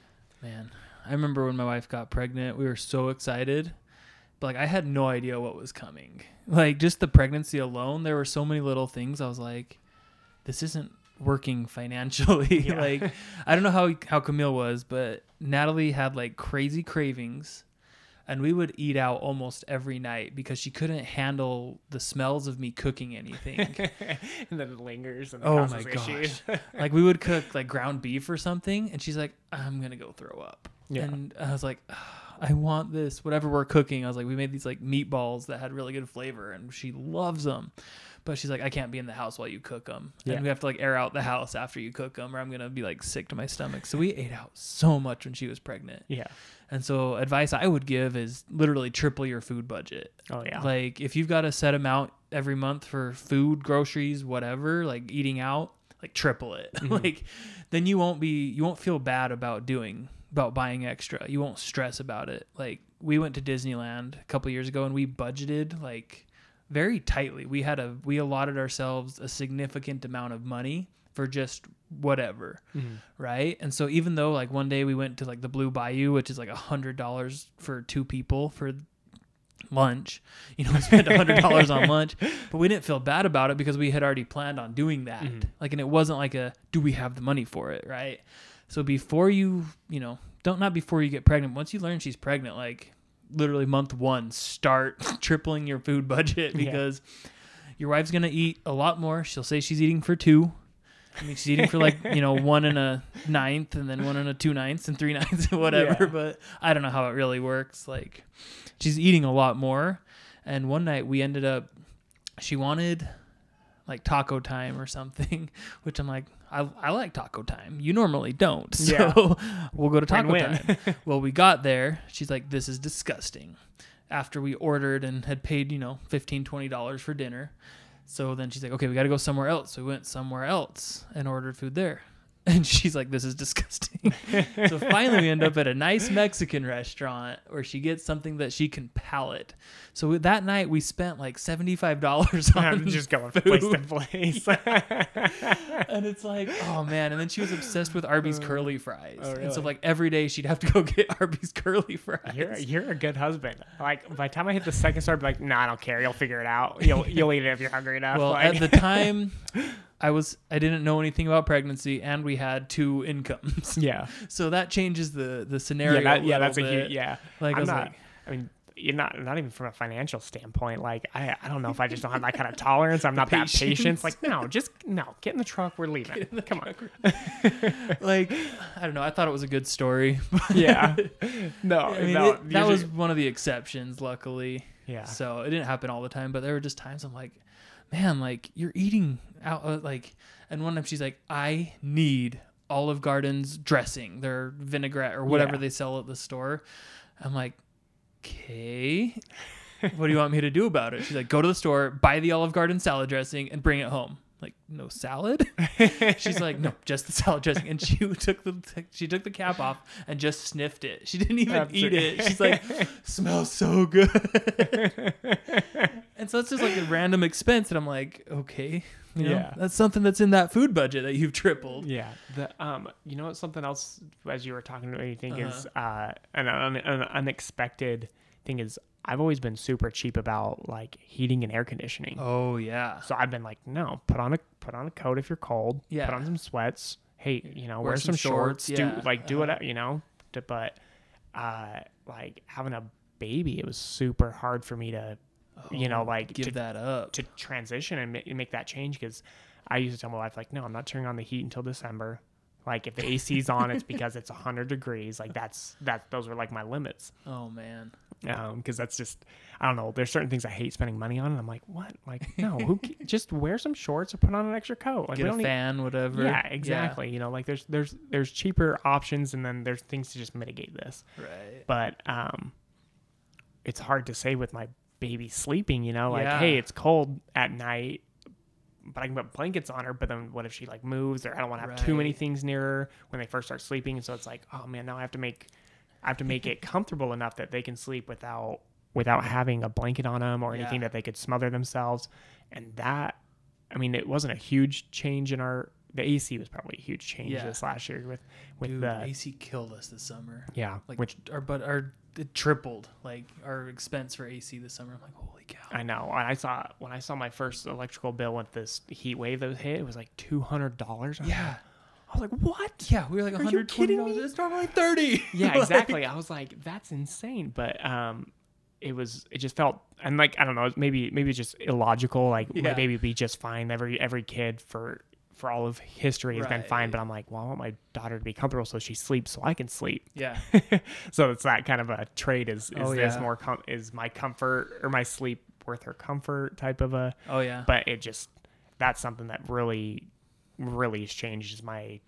[SPEAKER 1] Man, I remember when my wife got pregnant, we were so excited. But like I had no idea what was coming. Like just the pregnancy alone, there were so many little things I was like this isn't working financially. <laughs>
[SPEAKER 2] Yeah.
[SPEAKER 1] like I don't know how how Camille was, but Natalie had like crazy cravings and we would eat out almost every night because she couldn't handle the smells of me cooking anything. <laughs>
[SPEAKER 2] and then it lingers and
[SPEAKER 1] Oh my
[SPEAKER 2] issues. <laughs>
[SPEAKER 1] like we would cook like ground beef or something and she's like i'm gonna go throw up
[SPEAKER 2] Yeah.
[SPEAKER 1] and i was like "Ah, i want this whatever we're cooking i was like we made these like meatballs that had really good flavor and she loves them but she's like i can't be in the house while you cook them
[SPEAKER 2] Yeah.
[SPEAKER 1] and we have to like air out the house after you cook them or i'm gonna be like sick to my stomach so we ate out so much when she was pregnant
[SPEAKER 2] yeah.
[SPEAKER 1] And so advice i would give is literally triple your food budget
[SPEAKER 2] Oh yeah.
[SPEAKER 1] like if you've got a set amount every month for food, groceries, whatever, like eating out, like triple it. <laughs>
[SPEAKER 2] Mhm.
[SPEAKER 1] like then you won't be you won't feel bad about doing about buying extra. You won't stress about it. Like we went to Disneyland a couple years ago and we budgeted like very tightly. We had a we allotted ourselves a significant amount of money for just whatever
[SPEAKER 2] Mhm.
[SPEAKER 1] right? And so even though like one day we went to like the Blue Bayou, which is like a hundred dollars for two people for lunch, you know, we spent a hundred dollars on <laughs> lunch, but we didn't feel bad about it because we had already planned on doing that.
[SPEAKER 2] Mhm.
[SPEAKER 1] Like, and it wasn't like a do we have the money for it, right? So before you, you know, don't not before you get pregnant. Once you learn she's pregnant, like literally month one, start <laughs> tripling your food budget
[SPEAKER 2] Yeah.
[SPEAKER 1] because your wife's gonna eat a lot more. She'll say she's eating for two. I mean, she's eating for like you know one and a ninth, and then one and a two ninths, and three <laughs> ninths, and whatever.
[SPEAKER 2] Yeah.
[SPEAKER 1] But I don't know how it really works. Like, she's eating a lot more. And one night we ended up, she wanted like taco time or something, <laughs> which I'm like, I, I like taco time. You normally don't, <laughs> so
[SPEAKER 2] Yeah.
[SPEAKER 1] we'll go to taco time. well, we got there. She's like, this is disgusting. After we ordered and had paid, you know, $15, $20 for dinner. So then she's like, okay, we got to go somewhere else. So we went somewhere else and ordered food there. <laughs> And she's like, this is disgusting. <laughs> so finally, we end up at a nice Mexican restaurant where she gets something that she can palate. So that night, we spent like $75 <laughs> on
[SPEAKER 2] I'm just going place to
[SPEAKER 1] food.
[SPEAKER 2] place.
[SPEAKER 1] And it's like, oh man. And then she was obsessed with Arby's uh, curly fries.
[SPEAKER 2] oh,
[SPEAKER 1] And so, like, every day she'd have to go get Arby's curly fries.
[SPEAKER 2] You're you're a good husband. Like by the time I hit the second star, I'd be like, nah, I don't care. You'll figure it out. You'll you'll eat it if you're hungry enough.
[SPEAKER 1] well,
[SPEAKER 2] like,
[SPEAKER 1] at the time, I was I didn't know anything about pregnancy, and we had two incomes.
[SPEAKER 2] yeah, <laughs>
[SPEAKER 1] So that changes the the scenario.
[SPEAKER 2] yeah, that, yeah, that's a huge yeah.
[SPEAKER 1] Like I
[SPEAKER 2] I'm
[SPEAKER 1] was
[SPEAKER 2] not.
[SPEAKER 1] like,
[SPEAKER 2] I mean, you're not not even from a financial standpoint. Like I I don't know if I just don't have that kind of tolerance. I'm <laughs> not that patient. Like no, just no. Get in the truck. We're leaving. Come on. <laughs>
[SPEAKER 1] like I don't know. I thought it was a good story.
[SPEAKER 2] Yeah. No,
[SPEAKER 1] I mean,
[SPEAKER 2] no.
[SPEAKER 1] it- that was one of the exceptions, luckily.
[SPEAKER 2] yeah.
[SPEAKER 1] So it didn't happen all the time, but there were just times I'm like, man, like you're eating out, uh, like, and one time she's like, I need Olive Garden's dressing, their vinaigrette or whatever
[SPEAKER 2] Yeah.
[SPEAKER 1] they sell at the store. I'm like, okay, what do you want me to do about it? She's like, go to the store, buy the Olive Garden salad dressing, and bring it home. Like, no salad? <laughs> She's like, no, just the salad dressing. And she <laughs> took the she took the cap off and just sniffed it. She didn't even eat
[SPEAKER 2] it.
[SPEAKER 1] it. <laughs> She's like, smells so good. and so it's just like a random expense, and I'm like, okay, you know,
[SPEAKER 2] Yeah.
[SPEAKER 1] that's something that's in that food budget that you've tripled.
[SPEAKER 2] Yeah. The um, you know what? Something else as you were talking to me, I think is
[SPEAKER 1] Uh-huh.
[SPEAKER 2] uh an, un, an unexpected thing is I've always been super cheap about like heating and air conditioning.
[SPEAKER 1] Oh yeah,
[SPEAKER 2] So I've been like, no, put on a put on a coat if you're cold.
[SPEAKER 1] Yeah.
[SPEAKER 2] Put on some sweats. Hey, you know,
[SPEAKER 1] Wear
[SPEAKER 2] wear,
[SPEAKER 1] some
[SPEAKER 2] some, shorts.
[SPEAKER 1] shorts, yeah.
[SPEAKER 2] Do like do
[SPEAKER 1] Uh-huh.
[SPEAKER 2] whatever, you know. But uh, like having a baby, it was super hard for me to, you know,
[SPEAKER 1] Oh,
[SPEAKER 2] like
[SPEAKER 1] give
[SPEAKER 2] to,
[SPEAKER 1] that up.
[SPEAKER 2] to transition and ma- make that change because I used to tell my wife like, no, I'm not turning on the heat until December. Like if the AC's on, it's because it's 100 degrees. Like that's that. Those were like my limits.
[SPEAKER 1] oh man,
[SPEAKER 2] because that's just I don't know. There's certain things I hate spending money on, and I'm like, what? Like, no, who? ca- <laughs> just wear some shorts or put on an extra coat. Like,
[SPEAKER 1] Get
[SPEAKER 2] we
[SPEAKER 1] a
[SPEAKER 2] don't need-
[SPEAKER 1] fan, whatever.
[SPEAKER 2] Yeah, exactly. You know, like there's there's there's cheaper options, and then there's things to just mitigate this.
[SPEAKER 1] Right.
[SPEAKER 2] But um, it's hard to say with my baby sleeping. You know, like,
[SPEAKER 1] Yeah.
[SPEAKER 2] hey, it's cold at night. But I can put blankets on her. But then, what if she like moves, or I don't want to have too many things near her when they first start sleeping? So it's like, oh man, now I have to make, I have to make it <laughs> comfortable enough that they can sleep without without having a blanket on them or anything
[SPEAKER 1] Yeah.
[SPEAKER 2] that they could smother themselves. And that, I mean, it wasn't a huge change in our. The AC was probably a huge change
[SPEAKER 1] Yeah.
[SPEAKER 2] this last year with with
[SPEAKER 1] Dude,
[SPEAKER 2] the
[SPEAKER 1] AC killed us this summer.
[SPEAKER 2] yeah,
[SPEAKER 1] Like,
[SPEAKER 2] which
[SPEAKER 1] our but our it tripled like our expense for AC this summer. I'm like, holy cow.
[SPEAKER 2] I know. I saw when I saw my first electrical bill with this heat wave that was hit, it was like two hundred dollars.
[SPEAKER 1] Yeah.
[SPEAKER 2] I was like, what?
[SPEAKER 1] Yeah, we were like
[SPEAKER 2] Are you
[SPEAKER 1] 120
[SPEAKER 2] kidding
[SPEAKER 1] dollars.
[SPEAKER 2] me?
[SPEAKER 1] It's normally 30.
[SPEAKER 2] Yeah,
[SPEAKER 1] Like- <laughs>
[SPEAKER 2] exactly. I was like, that's insane. But um, it was. It just felt and like I don't know. Maybe maybe it's just illogical. Like my
[SPEAKER 1] Yeah.
[SPEAKER 2] baby would be just fine. Every every kid for for all of history has been fine. But I'm like, well, I want my daughter to be comfortable so she sleeps so I can sleep.
[SPEAKER 1] Yeah. <laughs>
[SPEAKER 2] so it's that kind of a trade. Is is
[SPEAKER 1] Oh,
[SPEAKER 2] this
[SPEAKER 1] yeah.
[SPEAKER 2] more com- is my comfort or my sleep worth her comfort type of a
[SPEAKER 1] Oh yeah.
[SPEAKER 2] but it just that's something that really really has changes my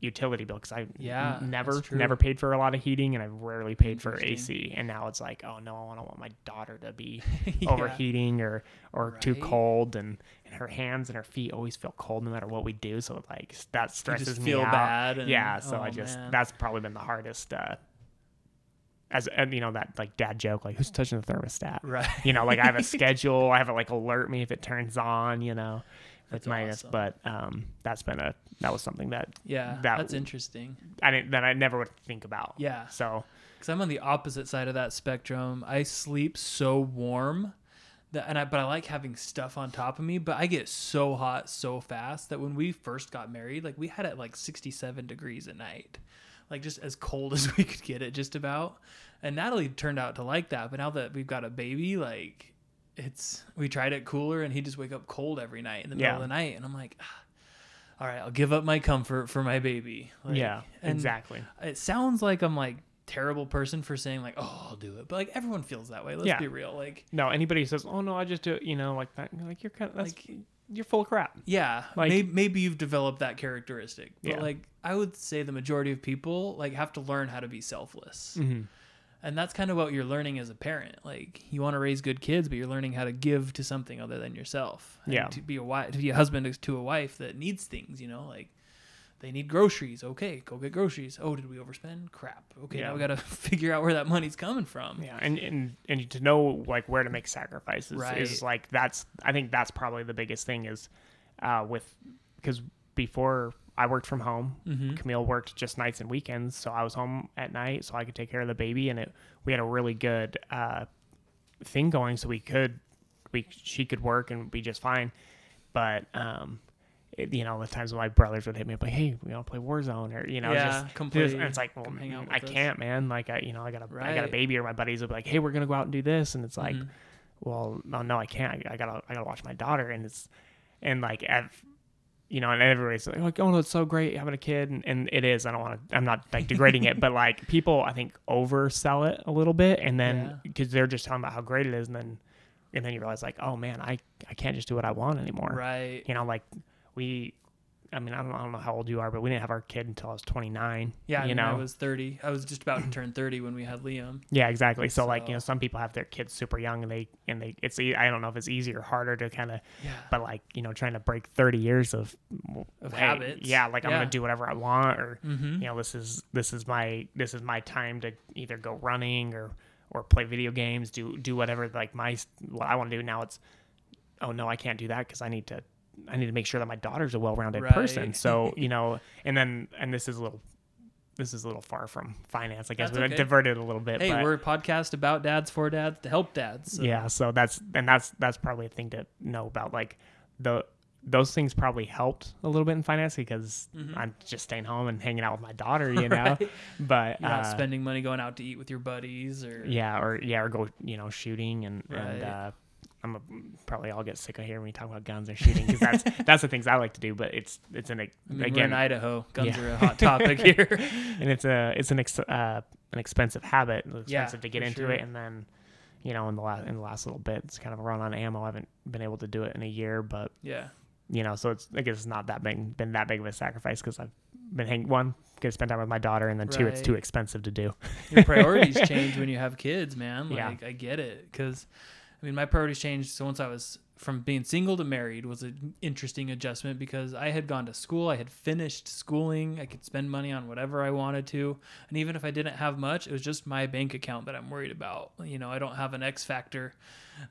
[SPEAKER 2] utility bill because I
[SPEAKER 1] Yeah,
[SPEAKER 2] never never paid for a lot of heating and I've rarely paid for AC and now it's like oh no I don't want my daughter to be <laughs>
[SPEAKER 1] Yeah.
[SPEAKER 2] overheating or or too cold and her hands and her feet always feel cold no matter what we do so like that stresses me
[SPEAKER 1] feel
[SPEAKER 2] out.
[SPEAKER 1] bad and-
[SPEAKER 2] yeah so I
[SPEAKER 1] oh,
[SPEAKER 2] just
[SPEAKER 1] man.
[SPEAKER 2] that's probably been the hardest uh as and you know that like dad joke like who's touching the thermostat
[SPEAKER 1] Right.
[SPEAKER 2] you know like i have a <laughs> schedule i have it like alert me if it turns on you know
[SPEAKER 1] That's
[SPEAKER 2] it's minus
[SPEAKER 1] awesome.
[SPEAKER 2] but um that's been a that was something that
[SPEAKER 1] Yeah.
[SPEAKER 2] that-
[SPEAKER 1] that's interesting.
[SPEAKER 2] i didn't that i never would think about
[SPEAKER 1] Yeah.
[SPEAKER 2] so
[SPEAKER 1] Because I'm on the opposite side of that spectrum. I sleep so warm and I, but I like having stuff on top of me. But I get so hot so fast that when we first got married, like we had it like 67 degrees at night, like just as cold <laughs> as we could get it, just about. And Natalie turned out to like that. But now that we've got a baby, like it's we tried it cooler, and he just wake up cold every night in the middle
[SPEAKER 2] Yeah.
[SPEAKER 1] of the night, and I'm like. "Ah, All right, I'll give up my comfort for my baby. Like,
[SPEAKER 2] yeah exactly
[SPEAKER 1] it sounds like I'm like terrible person for saying like, oh, I'll do it, but like everyone feels that way. Let's
[SPEAKER 2] Yeah.
[SPEAKER 1] be real. Like,
[SPEAKER 2] no anybody who says oh no i just do it you know like that like you're kind of that's you're full of crap
[SPEAKER 1] yeah,
[SPEAKER 2] Like-
[SPEAKER 1] maybe, maybe you've developed that characteristic, but
[SPEAKER 2] Yeah.
[SPEAKER 1] like I would say the majority of people like have to learn how to be selfless,
[SPEAKER 2] mm-hmm.
[SPEAKER 1] and that's kind of what you're learning as a parent. Like you want to raise good kids, but you're learning how to give to something other than yourself. And
[SPEAKER 2] Yeah.
[SPEAKER 1] to be a wife, to be a husband to a wife that needs things, you know, like. They need groceries. Okay, go get groceries. Oh, did we overspend? Crap. Okay,
[SPEAKER 2] Yeah.
[SPEAKER 1] now we got to <laughs> figure out where that money's coming from.
[SPEAKER 2] Yeah, and, and and to know like where to make sacrifices
[SPEAKER 1] Right.
[SPEAKER 2] is like that's I think that's probably the biggest thing is uh, with because before I worked from home,
[SPEAKER 1] Mhm.
[SPEAKER 2] Camille worked just nights and weekends, so I was home at night so I could take care of the baby, and it we had a really good uh, thing going, so we could we she could work and be just fine, but um. It, you know, the times when my brothers would hit me up like, "Hey, we want to play Warzone," or you know,
[SPEAKER 1] Yeah,
[SPEAKER 2] just, and it's like, well,
[SPEAKER 1] out
[SPEAKER 2] I
[SPEAKER 1] us.
[SPEAKER 2] can't, man. Like, I, you know, I got a, I got a baby, or my buddies will be like, "Hey, we're gonna go out and do this," and it's like,
[SPEAKER 1] Mhm.
[SPEAKER 2] well, no, no, I can't. I, I gotta, I gotta watch my daughter, and it's, and like, I've, you know, and everybody's like, oh no, it's so great having a kid, and, and it is. I don't want to. I'm not like degrading it, but like people, I think oversell it a little bit, and then
[SPEAKER 1] Yeah.
[SPEAKER 2] because they're just talking about how great it is, and then, and then you realize like, oh man, I, I can't just do what I want anymore.
[SPEAKER 1] Right.
[SPEAKER 2] You know, like we. I mean, I don't, I don't know how old you are, but we didn't have our kid until I was 29.
[SPEAKER 1] Yeah, I
[SPEAKER 2] you
[SPEAKER 1] mean,
[SPEAKER 2] know,
[SPEAKER 1] I was 30. I was just about to turn 30 when we had Liam.
[SPEAKER 2] Yeah, exactly. So, like you know, some people have their kids super young, and they and they it's I don't know if it's easier or harder to kind of,
[SPEAKER 1] Yeah.
[SPEAKER 2] but like you know, trying to break thirty years of
[SPEAKER 1] Of
[SPEAKER 2] hey,
[SPEAKER 1] habits.
[SPEAKER 2] Yeah, like I'm gonna do whatever I want, or
[SPEAKER 1] Mm-hmm.
[SPEAKER 2] you know, this is this is my this is my time to either go running or or play video games, do do whatever like my what I want to do now. It's oh no, I can't do that because I need to I need to make sure that my daughter's a well-rounded person. So <laughs> you know, and then and this is a little. This is a little far from finance. I guess
[SPEAKER 1] That's
[SPEAKER 2] we
[SPEAKER 1] okay.
[SPEAKER 2] diverted a little bit.
[SPEAKER 1] Hey,
[SPEAKER 2] but,
[SPEAKER 1] we're a podcast about dads for dads to help dads. so-
[SPEAKER 2] yeah so that's and that's that's probably a thing to know about like the those things probably helped a little bit in finance because
[SPEAKER 1] Mhm.
[SPEAKER 2] i'm just staying home and hanging out with my daughter you <laughs> know
[SPEAKER 1] Right.
[SPEAKER 2] but uh,
[SPEAKER 1] spending money going out to eat with your buddies or
[SPEAKER 2] yeah or yeah or go you know shooting and
[SPEAKER 1] Right.
[SPEAKER 2] and uh I'm a, probably I'll get sick of hearing me talk about guns or shooting because that's <laughs> that's the things I like to do. But it's it's an
[SPEAKER 1] I mean,
[SPEAKER 2] again
[SPEAKER 1] in Idaho. Guns
[SPEAKER 2] Yeah.
[SPEAKER 1] are a hot topic <laughs> here.
[SPEAKER 2] and it's a it's an ex, uh, an expensive habit. It's
[SPEAKER 1] Yeah,
[SPEAKER 2] expensive to get into
[SPEAKER 1] sure.
[SPEAKER 2] it, and then you know in the last in the last little bit, it's kind of a run on ammo. I haven't been able to do it in a year, but
[SPEAKER 1] yeah.
[SPEAKER 2] you know, so it's I guess it's not that big been that big of a sacrifice because I've been hang one get to spend time with my daughter, and then two it's too expensive to do.
[SPEAKER 1] Your priorities <laughs> change when you have kids, man.
[SPEAKER 2] Yeah.
[SPEAKER 1] Like I get it cuz I mean, my priorities changed so once I was from being single to married was an interesting adjustment because I had gone to school, I had finished schooling, I could spend money on whatever I wanted to, and even if I didn't have much, it was just my bank account that I'm worried about. You know, I don't have an X factor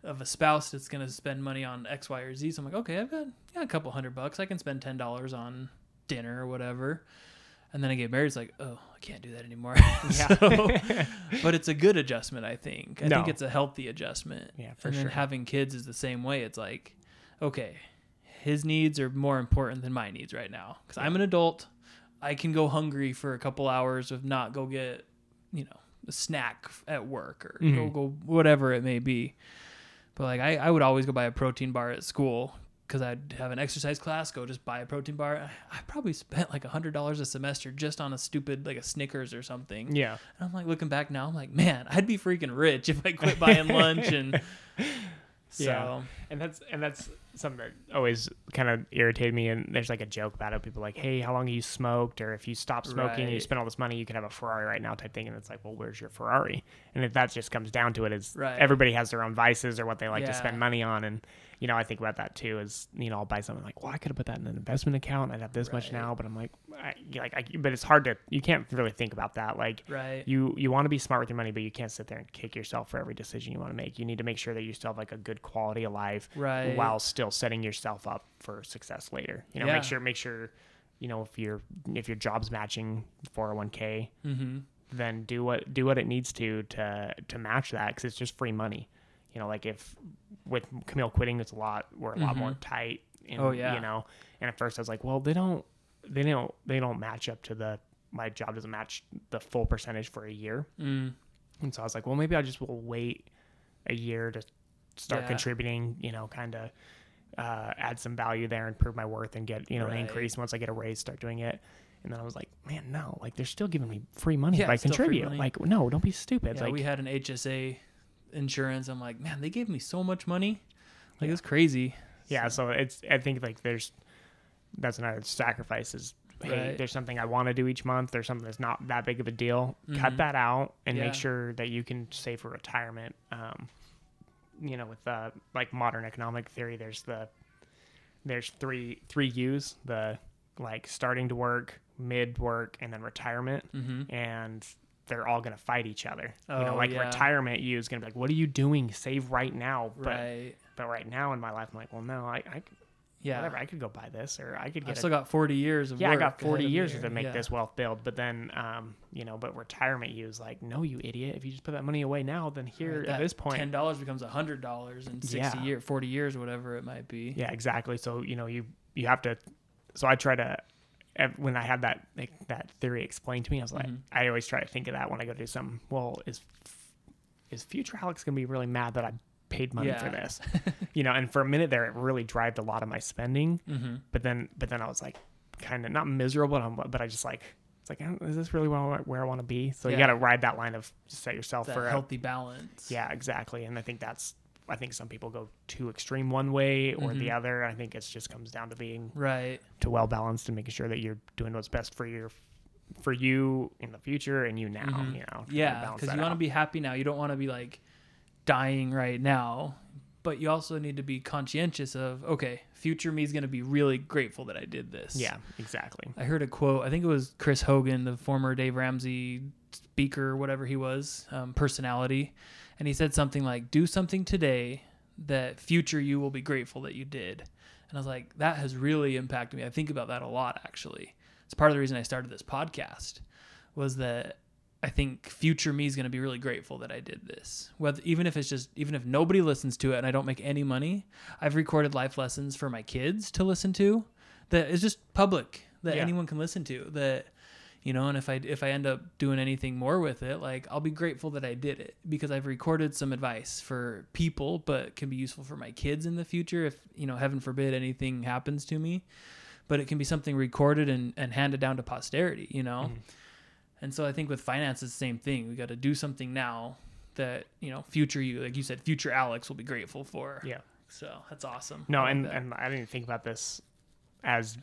[SPEAKER 1] of a spouse that's going to spend money on X, Y, or Z. So I'm like, okay, I've got yeah, a couple hundred bucks. I can spend ten dollars on dinner or whatever. And then I get married. It's like, oh, can't do that anymore. <laughs> so, but it's a good adjustment, I think. I think it's a healthy adjustment.
[SPEAKER 2] Yeah, for
[SPEAKER 1] and then
[SPEAKER 2] sure.
[SPEAKER 1] having kids is the same way. It's like, okay, his needs are more important than my needs right now because I'm an adult. I can go hungry for a couple hours of not go get, you know, a snack at work or go
[SPEAKER 2] Mhm.
[SPEAKER 1] go whatever it may be. But like I, I would always go buy a protein bar at school because I'd have an exercise class. Go just buy a protein bar. I, probably spent like a hundred dollars a semester just on a stupid like a Snickers or something.
[SPEAKER 2] yeah,
[SPEAKER 1] And I'm like looking back now, I'm like, man, I'd be freaking rich if I quit buying <laughs> lunch and <laughs> so
[SPEAKER 2] Yeah. and that's and that's something that always kind of irritated me. And there's like a joke about it. People like, hey, how long have you smoked? Or if you stop smoking and you
[SPEAKER 1] Right.
[SPEAKER 2] spend all this money, you could have a Ferrari right now, type thing. And it's like, well, where's your Ferrari? And if that just comes down to it, is
[SPEAKER 1] Right.
[SPEAKER 2] everybody has their own vices or what they like to spend money on. And you know, I think about that too. Is you know, I'll buy something like, well, I could have put that in an investment account. I'd have this much now, but I'm like, I, like, I, but it's hard to. You can't really think about that. Like,
[SPEAKER 1] right.
[SPEAKER 2] you you want to be smart with your money, but you can't sit there and kick yourself for every decision you want to make. You need to make sure that you still have like a good quality of life,
[SPEAKER 1] Right.
[SPEAKER 2] while still setting yourself up for success later. You know,
[SPEAKER 1] Yeah.
[SPEAKER 2] make sure make sure, you know, if your if your job's matching 401k,
[SPEAKER 1] Mm-hmm.
[SPEAKER 2] then do what do what it needs to to to match that because it's just free money. You know, like if with Camille quitting, it's a lot. We're a lot more
[SPEAKER 1] Mhm.
[SPEAKER 2] tight. And,
[SPEAKER 1] Oh, yeah.
[SPEAKER 2] You know, and at first I was like, well, they don't they don't they don't match up to the my job doesn't match the full percentage for a year.
[SPEAKER 1] Mm.
[SPEAKER 2] And so I was like, well, maybe I just will wait a year to start
[SPEAKER 1] Yeah.
[SPEAKER 2] contributing, you know, kind of uh, add some value there and prove my worth and get, you know,
[SPEAKER 1] Right.
[SPEAKER 2] an increase. Once I get a raise, start doing it. And then I was like, man, no, like they're still giving me free money
[SPEAKER 1] Yeah,
[SPEAKER 2] if I contribute. Like, no, don't be stupid.
[SPEAKER 1] Yeah,
[SPEAKER 2] like,
[SPEAKER 1] we had an HSA insurance. I'm like, man, they gave me so much money. Like it's crazy.
[SPEAKER 2] yeah. So it's, I think like there's, that's another sacrifice is, hey, there's something I want to do each month. There's something that's not that big of a deal. Cut
[SPEAKER 1] Mhm.
[SPEAKER 2] that out and
[SPEAKER 1] Yeah.
[SPEAKER 2] make sure that you can save for retirement. Um, you know, with uh, like modern economic theory, there's the there's three three U's: the like starting to work, mid work, and then retirement.
[SPEAKER 1] Mm-hmm.
[SPEAKER 2] And they're all gonna fight each other. you
[SPEAKER 1] Oh,
[SPEAKER 2] know, like
[SPEAKER 1] yeah.
[SPEAKER 2] retirement U is gonna be like, "What are you doing? Save right now." But
[SPEAKER 1] Right.
[SPEAKER 2] but right now in my life, I'm like, "Well, no, I, I
[SPEAKER 1] Yeah.
[SPEAKER 2] whatever. I could go buy this, or I could get a
[SPEAKER 1] still got 40 years of
[SPEAKER 2] yeah, I got 40
[SPEAKER 1] ahead of me
[SPEAKER 2] years to make
[SPEAKER 1] Yeah.
[SPEAKER 2] this wealth build. But then, um, you know, but retirement you is like, no, you idiot. If you just put that money away now, then here
[SPEAKER 1] Right,
[SPEAKER 2] at this point,
[SPEAKER 1] ten dollars becomes a hundred dollars in sixty
[SPEAKER 2] Yeah.
[SPEAKER 1] years, forty years, whatever it might be.
[SPEAKER 2] yeah, exactly. So you know, you you have to. So I try to. When I had that like, that theory explained to me, I was like,
[SPEAKER 1] Mhm.
[SPEAKER 2] I always try to think of that when I go do something. Well, is is future Alex gonna be really mad that I paid money for this? <laughs> you know, and for a minute there, it really drived a lot of my spending.
[SPEAKER 1] Mm-hmm.
[SPEAKER 2] But then, but then I was like, kind of not miserable, but, I'm, but I just like, it's like, "Oh, is this really where I, where I want to be? So you got to ride that line of set yourself
[SPEAKER 1] That
[SPEAKER 2] for a,
[SPEAKER 1] healthy balance.
[SPEAKER 2] yeah, exactly. And I think that's, I think some people go too extreme one way or the
[SPEAKER 1] Mhm.
[SPEAKER 2] other. I think it just comes down to being
[SPEAKER 1] Right.
[SPEAKER 2] to well balanced and making sure that you're doing what's best for your, for you in the future and you now.
[SPEAKER 1] Mhm.
[SPEAKER 2] You know,
[SPEAKER 1] Yeah, because you want to be happy now. You don't want to be like dying right now, but you also need to be conscientious of okay, future me is going to be really grateful that I did this.
[SPEAKER 2] Yeah, exactly.
[SPEAKER 1] I heard a quote. I think it was Chris Hogan, the former Dave Ramsey speaker, whatever he was, um, personality, and he said something like, "Do something today that future you will be grateful that you did." And I was like, that has really impacted me. I think about that a lot, actually. It's part of the reason I started this podcast was that I think future me is going to be really grateful that I did this. Whether even if it's just even if nobody listens to it and I don't make any money, I've recorded life lessons for my kids to listen to that is just public that
[SPEAKER 2] Yeah.
[SPEAKER 1] anyone can listen to that you know and if i if i end up doing anything more with it like i'll be grateful that i did it because i've recorded some advice for people but can be useful for my kids in the future if you know heaven forbid anything happens to me but it can be something recorded and, and handed down to posterity you know
[SPEAKER 2] Mhm.
[SPEAKER 1] and so i think with finance it's the same thing we got to do something now that you know future you like you said future alex will be grateful for
[SPEAKER 2] Yeah.
[SPEAKER 1] so that's awesome
[SPEAKER 2] No,
[SPEAKER 1] like
[SPEAKER 2] and,
[SPEAKER 1] that.
[SPEAKER 2] and I didn't think about this as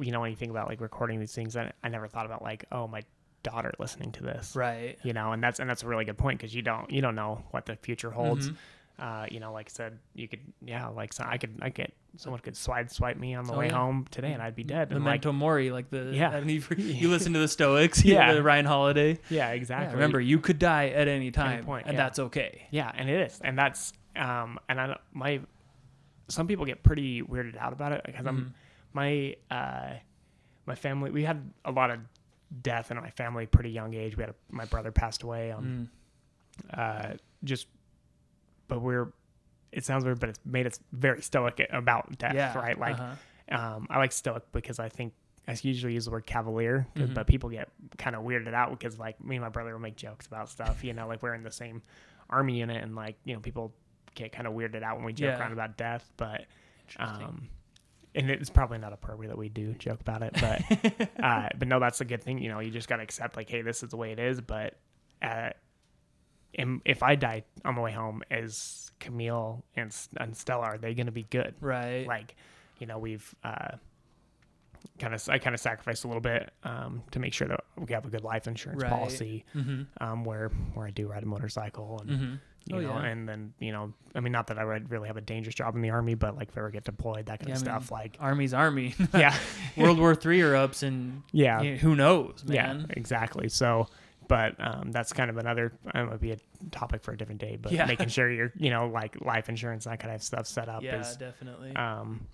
[SPEAKER 2] you know when you think about like recording these things. I, I never thought about like oh my daughter listening to this.
[SPEAKER 1] right
[SPEAKER 2] You know, and that's and that's a really good point because you don't you don't know what the future holds.
[SPEAKER 1] Mhm.
[SPEAKER 2] Uh, you know, like I said, you could yeah, like so I could I get someone could swipe swipe me on the
[SPEAKER 1] Oh,
[SPEAKER 2] way
[SPEAKER 1] yeah.
[SPEAKER 2] home today and I'd be dead. And like,
[SPEAKER 1] Mori, like the
[SPEAKER 2] Yeah. <laughs>
[SPEAKER 1] You, listen to the Stoics,
[SPEAKER 2] Yeah.
[SPEAKER 1] yeah, the Ryan Holiday.
[SPEAKER 2] yeah,
[SPEAKER 1] Yeah,
[SPEAKER 2] exactly.
[SPEAKER 1] remember, you could die at any time,
[SPEAKER 2] point,
[SPEAKER 1] and
[SPEAKER 2] yeah.
[SPEAKER 1] that's okay.
[SPEAKER 2] Yeah, and it is, and that's um, and I my some people get pretty weirded out about it because
[SPEAKER 1] Mhm.
[SPEAKER 2] I'm my uh, my family we had a lot of death in my family pretty young age. We had a, my brother passed away um
[SPEAKER 1] Mm.
[SPEAKER 2] uh, just but we're it sounds weird, but it's made us very stoic about death,
[SPEAKER 1] yeah,
[SPEAKER 2] right? Like
[SPEAKER 1] uh-huh.
[SPEAKER 2] um, I like stoic because I think I usually use the word cavalier,
[SPEAKER 1] Mhm.
[SPEAKER 2] but people get kind of weirded out because like me and my brother will make jokes about stuff, you know, like we're in the same army unit and like you know people get kind of weirded out when we joke
[SPEAKER 1] Yeah.
[SPEAKER 2] around about death, but um, and it's probably not appropriate that we do joke about it, but <laughs> uh, but no, that's a good thing. You know, you just got to accept like, hey, this is the way it is. But uh, if I die on the way home, is Camille and, and Stella are they going to be good?
[SPEAKER 1] right.
[SPEAKER 2] Like, you know, we've uh, kind of I kind of sacrificed a little bit um, to make sure that we have a good life insurance
[SPEAKER 1] Right.
[SPEAKER 2] policy
[SPEAKER 1] mm-hmm.
[SPEAKER 2] um, where where I do ride a motorcycle and
[SPEAKER 1] Mm-hmm.
[SPEAKER 2] You
[SPEAKER 1] Oh,
[SPEAKER 2] know,
[SPEAKER 1] yeah.
[SPEAKER 2] and then you know, I mean, not that I would really have a dangerous job in the army, but like if I ever get deployed, that kind
[SPEAKER 1] Yeah,
[SPEAKER 2] of
[SPEAKER 1] I mean,
[SPEAKER 2] stuff, like
[SPEAKER 1] Army's army. <laughs>
[SPEAKER 2] yeah,
[SPEAKER 1] World War Three erupts, and
[SPEAKER 2] yeah,
[SPEAKER 1] who knows, man?
[SPEAKER 2] yeah, exactly. So, but um, that's kind of another. It would be a topic for a different day, but
[SPEAKER 1] Yeah.
[SPEAKER 2] making sure <laughs> you're, you know, like life insurance, that kind of stuff set up
[SPEAKER 1] Yeah,
[SPEAKER 2] is,
[SPEAKER 1] definitely.
[SPEAKER 2] um,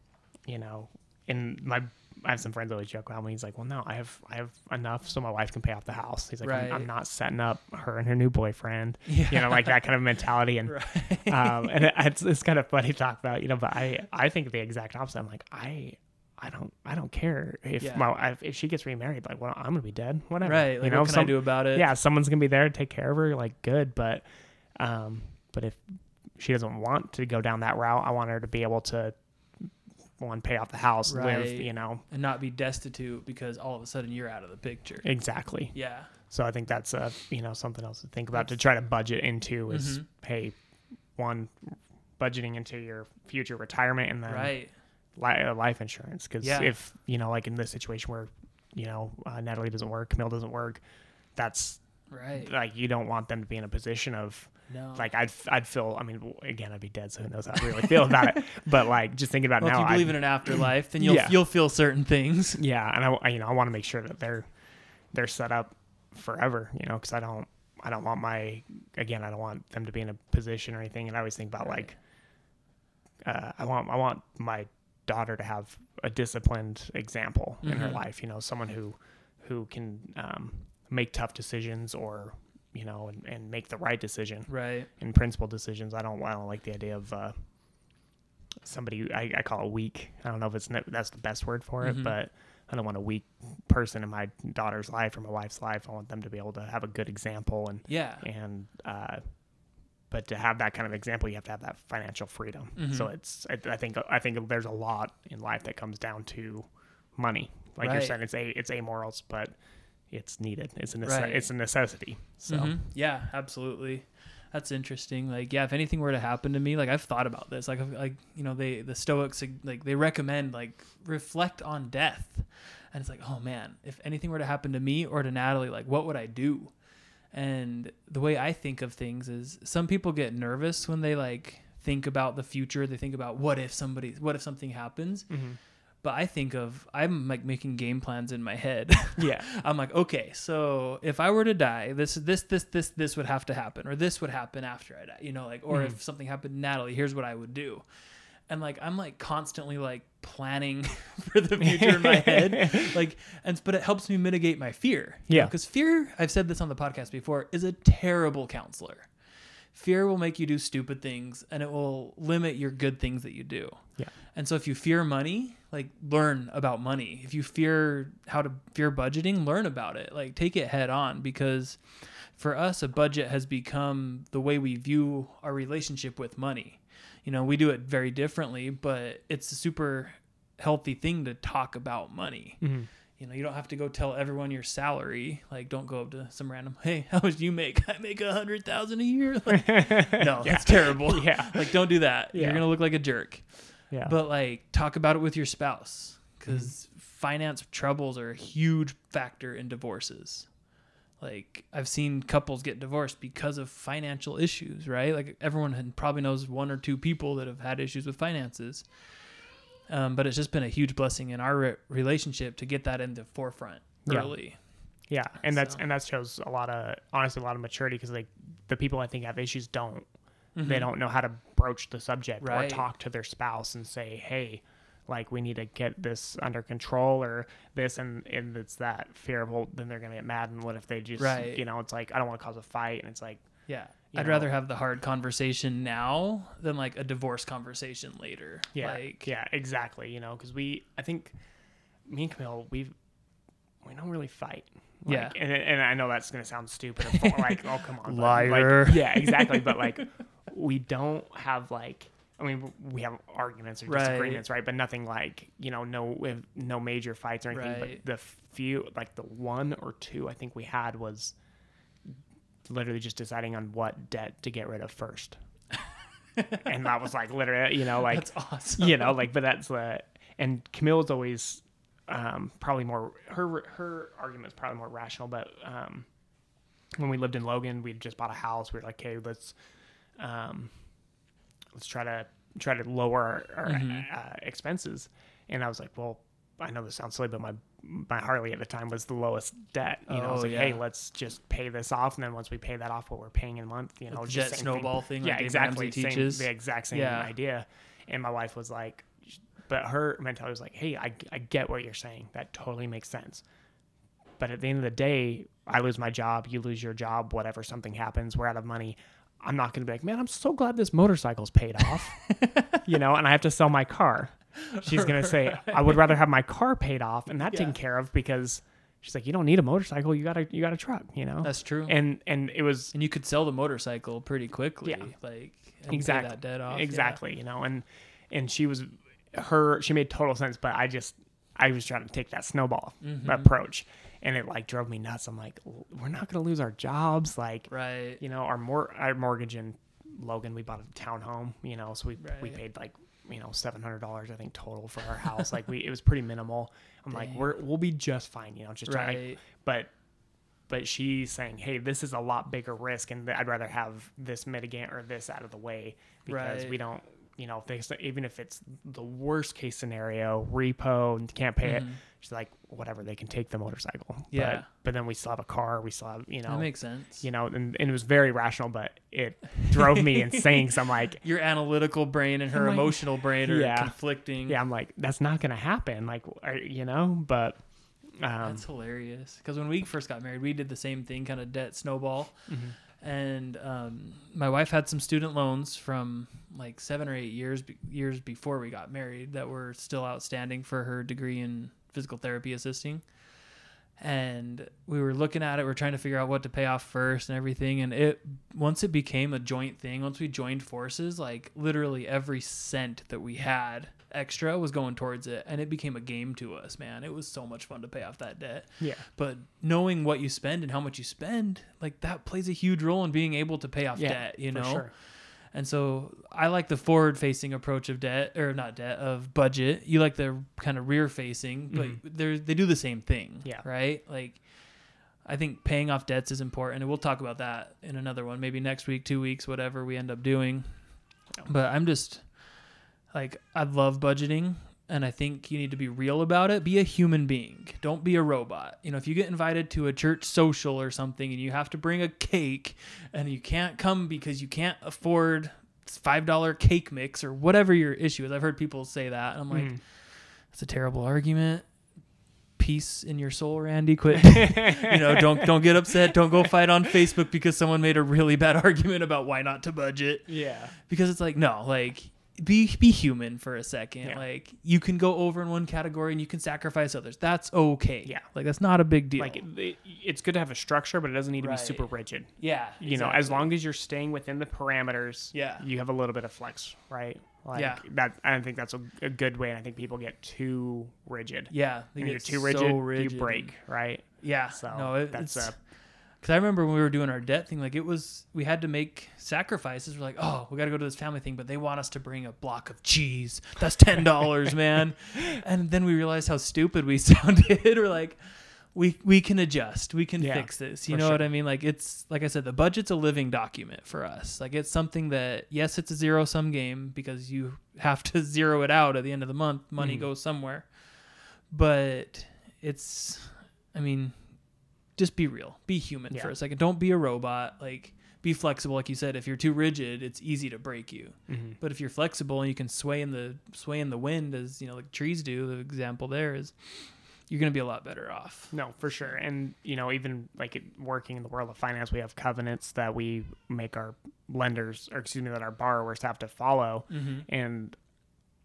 [SPEAKER 2] you know, and my. I have some friends that always joke around me. He's like, "Well, no, I have I have enough so my wife can pay off the house." He's like, I'm, "I'm not setting up her and her new boyfriend."
[SPEAKER 1] yeah, <laughs>
[SPEAKER 2] You know, like that kind of mentality. And
[SPEAKER 1] right.
[SPEAKER 2] um, and it, it's, it's kind of funny to talk about, you know. But I, I think the exact opposite. I'm like, I, I don't, I don't care if
[SPEAKER 1] Yeah.
[SPEAKER 2] my if, if she gets remarried. Like, well, I'm gonna be dead. Whatever.
[SPEAKER 1] right.
[SPEAKER 2] You know,
[SPEAKER 1] what can
[SPEAKER 2] some-
[SPEAKER 1] I do about it?
[SPEAKER 2] Yeah, someone's gonna be there to take care of her. Like, good. But, um, but if she doesn't want to go down that route, I want her to be able to one pay off the house, live. You know,
[SPEAKER 1] and not be destitute because all of a sudden you're out of the picture.
[SPEAKER 2] exactly.
[SPEAKER 1] Yeah.
[SPEAKER 2] So I think that's uh you know something else to think about to try to budget into is
[SPEAKER 1] Mhm.
[SPEAKER 2] hey, one budgeting into your future retirement and then
[SPEAKER 1] Right.
[SPEAKER 2] li- uh, life insurance because
[SPEAKER 1] Yeah.
[SPEAKER 2] if you know like in this situation where you know uh, Natalie doesn't work, Camille doesn't work, that's
[SPEAKER 1] Right.
[SPEAKER 2] like you don't want them to be in a position of
[SPEAKER 1] No.
[SPEAKER 2] like I'd I'd feel I mean again I'd be dead so who knows how I really feel about it <laughs> but like just thinking about
[SPEAKER 1] well,
[SPEAKER 2] now
[SPEAKER 1] if you believe
[SPEAKER 2] I'd-
[SPEAKER 1] in an afterlife, then you'll
[SPEAKER 2] Yeah.
[SPEAKER 1] you'll feel certain things. <laughs>
[SPEAKER 2] yeah and I, I you know I want to make sure that they're they're set up forever you know because I don't I don't want my again I don't want them to be in a position or anything and I always think about
[SPEAKER 1] Right.
[SPEAKER 2] like uh, I want I want my daughter to have a disciplined example in her
[SPEAKER 1] Mhm.
[SPEAKER 2] life you know someone who who can um, make tough decisions or you know and, and make the right decision
[SPEAKER 1] Right.
[SPEAKER 2] in principal decisions I don't I don't like the idea of uh, somebody I, I call it weak I don't know if it's that's the best word for it
[SPEAKER 1] Mhm.
[SPEAKER 2] but I don't want a weak person in my daughter's life or my wife's life I want them to be able to have a good example and
[SPEAKER 1] Yeah.
[SPEAKER 2] and uh, but to have that kind of example, you have to have that financial freedom. So
[SPEAKER 1] Mhm.
[SPEAKER 2] it's I, I think I think there's a lot in life that comes down to money. Like you're saying, it's a it's amorals, but it's needed. It's a nece-
[SPEAKER 1] Right.
[SPEAKER 2] it's a necessity. So
[SPEAKER 1] Mhm. Yeah, absolutely. That's interesting. Like, yeah, if anything were to happen to me, like I've thought about this. Like, I've- like you know, they the Stoics like they recommend like reflect on death, and it's like, oh man, if anything were to happen to me or to Natalie, like what would I do? And the way I think of things is, some people get nervous when they like think about the future. They think about what if somebody, what if something happens.
[SPEAKER 2] Mhm.
[SPEAKER 1] But I think of I'm like making game plans in my head. <laughs>
[SPEAKER 2] yeah,
[SPEAKER 1] I'm like, okay, so if I were to die, this, this, this, this, this would have to happen, or this would happen after I die, you know, like, or
[SPEAKER 2] Mhm.
[SPEAKER 1] if something happened to Natalie, here's what I would do. And like, I'm like constantly like planning <laughs> for the future in my head. <laughs> Like, and, but it helps me mitigate my fear.
[SPEAKER 2] Yeah.
[SPEAKER 1] Because fear, I've said this on the podcast before, is a terrible counselor. Fear will make you do stupid things and it will limit your good things that you do.
[SPEAKER 2] Yeah.
[SPEAKER 1] And so if you fear money, like learn about money. If you fear how to fear budgeting, learn about it. Like take it head on because for us a budget has become the way we view our relationship with money. You know, we do it very differently, but it's a super healthy thing to talk about money.
[SPEAKER 2] Mhm.
[SPEAKER 1] You know, you don't have to go tell everyone your salary. Like, don't go up to some random, hey, <laughs> how much do you make? I make a hundred thousand a year. Like, <laughs> no, that's terrible. <laughs>
[SPEAKER 2] Yeah.
[SPEAKER 1] like, don't do that.
[SPEAKER 2] Yeah.
[SPEAKER 1] You're gonna look like a jerk.
[SPEAKER 2] yeah.
[SPEAKER 1] But like, talk about it with your spouse because mm-hmm. finance troubles are a huge factor in divorces. Like, I've seen couples get divorced because of financial issues, right? Like, everyone probably knows one or two people that have had issues with finances. Um, but it's just been a huge blessing in our re- relationship to get that in the forefront
[SPEAKER 2] Yeah.
[SPEAKER 1] early.
[SPEAKER 2] Yeah, and that's
[SPEAKER 1] So-
[SPEAKER 2] and that shows a lot of honestly a lot of maturity because like the people I think have issues don't
[SPEAKER 1] Mm-hmm.
[SPEAKER 2] they don't know how to broach the subject
[SPEAKER 1] Right.
[SPEAKER 2] or talk to their spouse and say hey like we need to get this under control or this and and it's that fear of well then they're gonna get mad and what if they just
[SPEAKER 1] Right.
[SPEAKER 2] you know it's like I don't want to cause a fight and it's like
[SPEAKER 1] Yeah. I'd
[SPEAKER 2] know?
[SPEAKER 1] rather have the hard conversation now than like a divorce conversation later.
[SPEAKER 2] yeah
[SPEAKER 1] Like,
[SPEAKER 2] yeah exactly you know because we I think me and Camille we we don't really fight. Like,
[SPEAKER 1] Yeah.
[SPEAKER 2] and, and I know that's gonna sound stupid. like, oh come on,
[SPEAKER 1] Liar.
[SPEAKER 2] Like, yeah, exactly. But like, <laughs> we don't have like. I mean, we have arguments or disagreements, right? But nothing like you know, no, no major fights or anything.
[SPEAKER 1] Right.
[SPEAKER 2] But the few, like the one or two, I think we had was literally just deciding on what debt to get rid of first, and that was like literally, you know, like
[SPEAKER 1] that's awesome.
[SPEAKER 2] you know, like, but that's the and Camille's always um, probably more her her argument's probably more rational. But um, when we lived in Logan, we just bought a house. We were like, okay, let's um, let's try to try to lower our, our
[SPEAKER 1] Mm-hmm.
[SPEAKER 2] uh, expenses. And I was like, well, I know this sounds silly, but my my Harley at the time was the lowest debt. You know, I was
[SPEAKER 1] Oh,
[SPEAKER 2] like, hey, let's just pay this off, and then once we pay that off, what we're paying in a month, you know, just
[SPEAKER 1] jet
[SPEAKER 2] same thing.
[SPEAKER 1] snowball thing, like
[SPEAKER 2] Yeah, exactly. Same, the exact same
[SPEAKER 1] Yeah.
[SPEAKER 2] idea. And my wife was like, but her mentality was like, hey, I, I get what you're saying. That totally makes sense. But at the end of the day, I lose my job, you lose your job, whatever, something happens, we're out of money. I'm not going to be like, man, I'm so glad this motorcycle's paid off, <laughs> you know, and I have to sell my car. She's going to say, <laughs> I would rather have my car paid off and that
[SPEAKER 1] Yeah.
[SPEAKER 2] taken care of because she's like, you don't need a motorcycle. You got a, you got a truck, you know?
[SPEAKER 1] That's true.
[SPEAKER 2] and, and it was,
[SPEAKER 1] and you could sell the motorcycle pretty quickly.
[SPEAKER 2] Yeah.
[SPEAKER 1] Like and
[SPEAKER 2] exactly
[SPEAKER 1] that debt off. Yeah.
[SPEAKER 2] exactly you know and and she was her she made total sense but i just i was trying to take that snowball
[SPEAKER 1] Mm-hmm.
[SPEAKER 2] approach and it like drove me nuts i'm like we're not going to lose our jobs like
[SPEAKER 1] Right.
[SPEAKER 2] you know our more our mortgage in logan we bought a townhome you know so we we paid like you know $700 i think total for our house like we it was pretty minimal i'm like we're we'll be just fine you know just trying
[SPEAKER 1] Right.
[SPEAKER 2] but but she's saying, "Hey, this is a lot bigger risk, and I'd rather have this mitigant or this out of the way because
[SPEAKER 1] Right.
[SPEAKER 2] we don't, you know, if they, even if it's the worst case scenario, repo and can't pay it." She's like, "Whatever, they can take the motorcycle."
[SPEAKER 1] Mm-hmm. Yeah.
[SPEAKER 2] but, but then we still have a car. We still have, you know,
[SPEAKER 1] That makes sense.
[SPEAKER 2] you know, and, and it was very rational, but it drove me <laughs> insane. So I'm like,
[SPEAKER 1] Your analytical brain and her
[SPEAKER 2] I'm like,
[SPEAKER 1] emotional brain are
[SPEAKER 2] yeah.
[SPEAKER 1] conflicting.
[SPEAKER 2] yeah, I'm like, that's not gonna happen. Like, you know, but. Um,
[SPEAKER 1] That's hilarious. Because when we first got married, we did the same thing, kind of debt snowball.
[SPEAKER 2] Mm-hmm.
[SPEAKER 1] And um, my wife had some student loans from like seven or eight years years before we got married that were still outstanding for her degree in physical therapy assisting. And we were looking at it, we are trying to figure out what to pay off first and everything. And it once it became a joint thing, once we joined forces, like literally every cent that we had extra was going towards it, and it became a game to us, man. It was so much fun to pay off that debt.
[SPEAKER 2] yeah,
[SPEAKER 1] But knowing what you spend and how much you spend, like that plays a huge role in being able to pay off
[SPEAKER 2] yeah,
[SPEAKER 1] debt, you
[SPEAKER 2] for
[SPEAKER 1] know?
[SPEAKER 2] sure.
[SPEAKER 1] And so I like the forward facing approach of debt or not debt of budget. You like the kind of rear facing, but they're they do the same thing.
[SPEAKER 2] Mm-hmm. Yeah.
[SPEAKER 1] Right? Like I think paying off debts is important and we'll talk about that in another one, maybe next week, two weeks, whatever we end up doing. But I'm just like I love budgeting and I think you need to be real about it. Be a human being. Don't be a robot. You know, if you get invited to a church social or something and you have to bring a cake and you can't come because you can't afford five dollar cake mix or whatever your issue is. I've heard people say that. And I'm like,
[SPEAKER 2] Mhm.
[SPEAKER 1] that's a terrible argument. peace in your soul, Randy. Quit. <laughs> you know, don't don't get upset. Don't go fight on Facebook because someone made a really bad <laughs> argument about why not to budget.
[SPEAKER 2] yeah.
[SPEAKER 1] Because it's like no, like be be human for a second.
[SPEAKER 2] Yeah.
[SPEAKER 1] Like you can go over in one category and you can sacrifice others. That's okay.
[SPEAKER 2] Yeah.
[SPEAKER 1] Like that's not a big deal.
[SPEAKER 2] Like it, it- it's good to have a structure, but it doesn't need to
[SPEAKER 1] Right.
[SPEAKER 2] be super rigid.
[SPEAKER 1] yeah.
[SPEAKER 2] You know, as long as you're staying within the parameters,
[SPEAKER 1] Yeah.
[SPEAKER 2] you have a little bit of flex, right? Like
[SPEAKER 1] Yeah.
[SPEAKER 2] that I don't think that's a, a good way and I think people get too rigid.
[SPEAKER 1] Yeah. They
[SPEAKER 2] When you're
[SPEAKER 1] get
[SPEAKER 2] too
[SPEAKER 1] so
[SPEAKER 2] rigid,
[SPEAKER 1] rigid
[SPEAKER 2] you break, right?
[SPEAKER 1] Yeah.
[SPEAKER 2] So
[SPEAKER 1] no, it,
[SPEAKER 2] that's a
[SPEAKER 1] because I remember when we were doing our debt thing, like it was we had to make sacrifices. We're like, oh, we got to go to this family thing, but they want us to bring a block of cheese. That's ten dollars, <laughs> man. And then we realized how stupid we <laughs> sounded. we're like, we we can adjust, we can
[SPEAKER 2] Yeah,
[SPEAKER 1] fix this. You know
[SPEAKER 2] sure.
[SPEAKER 1] what I mean? Like it's like I said, the budget's a living document for us. Like it's something that yes, it's a zero sum game because you have to <laughs> zero it out at the end of the month. Money
[SPEAKER 2] Mhm.
[SPEAKER 1] goes somewhere, but it's, I mean just be real be human for a second don't be a robot like be flexible like you said if you're too rigid it's easy to break you
[SPEAKER 2] mhm.
[SPEAKER 1] but if you're flexible and you can sway in the sway in the wind as you know like trees do the example there is you're going to be a lot better off
[SPEAKER 2] No, for sure. And you know, even like it, working in the world of finance, we have covenants that we make our lenders, or excuse me, that our borrowers have to follow.
[SPEAKER 1] mm-hmm.
[SPEAKER 2] And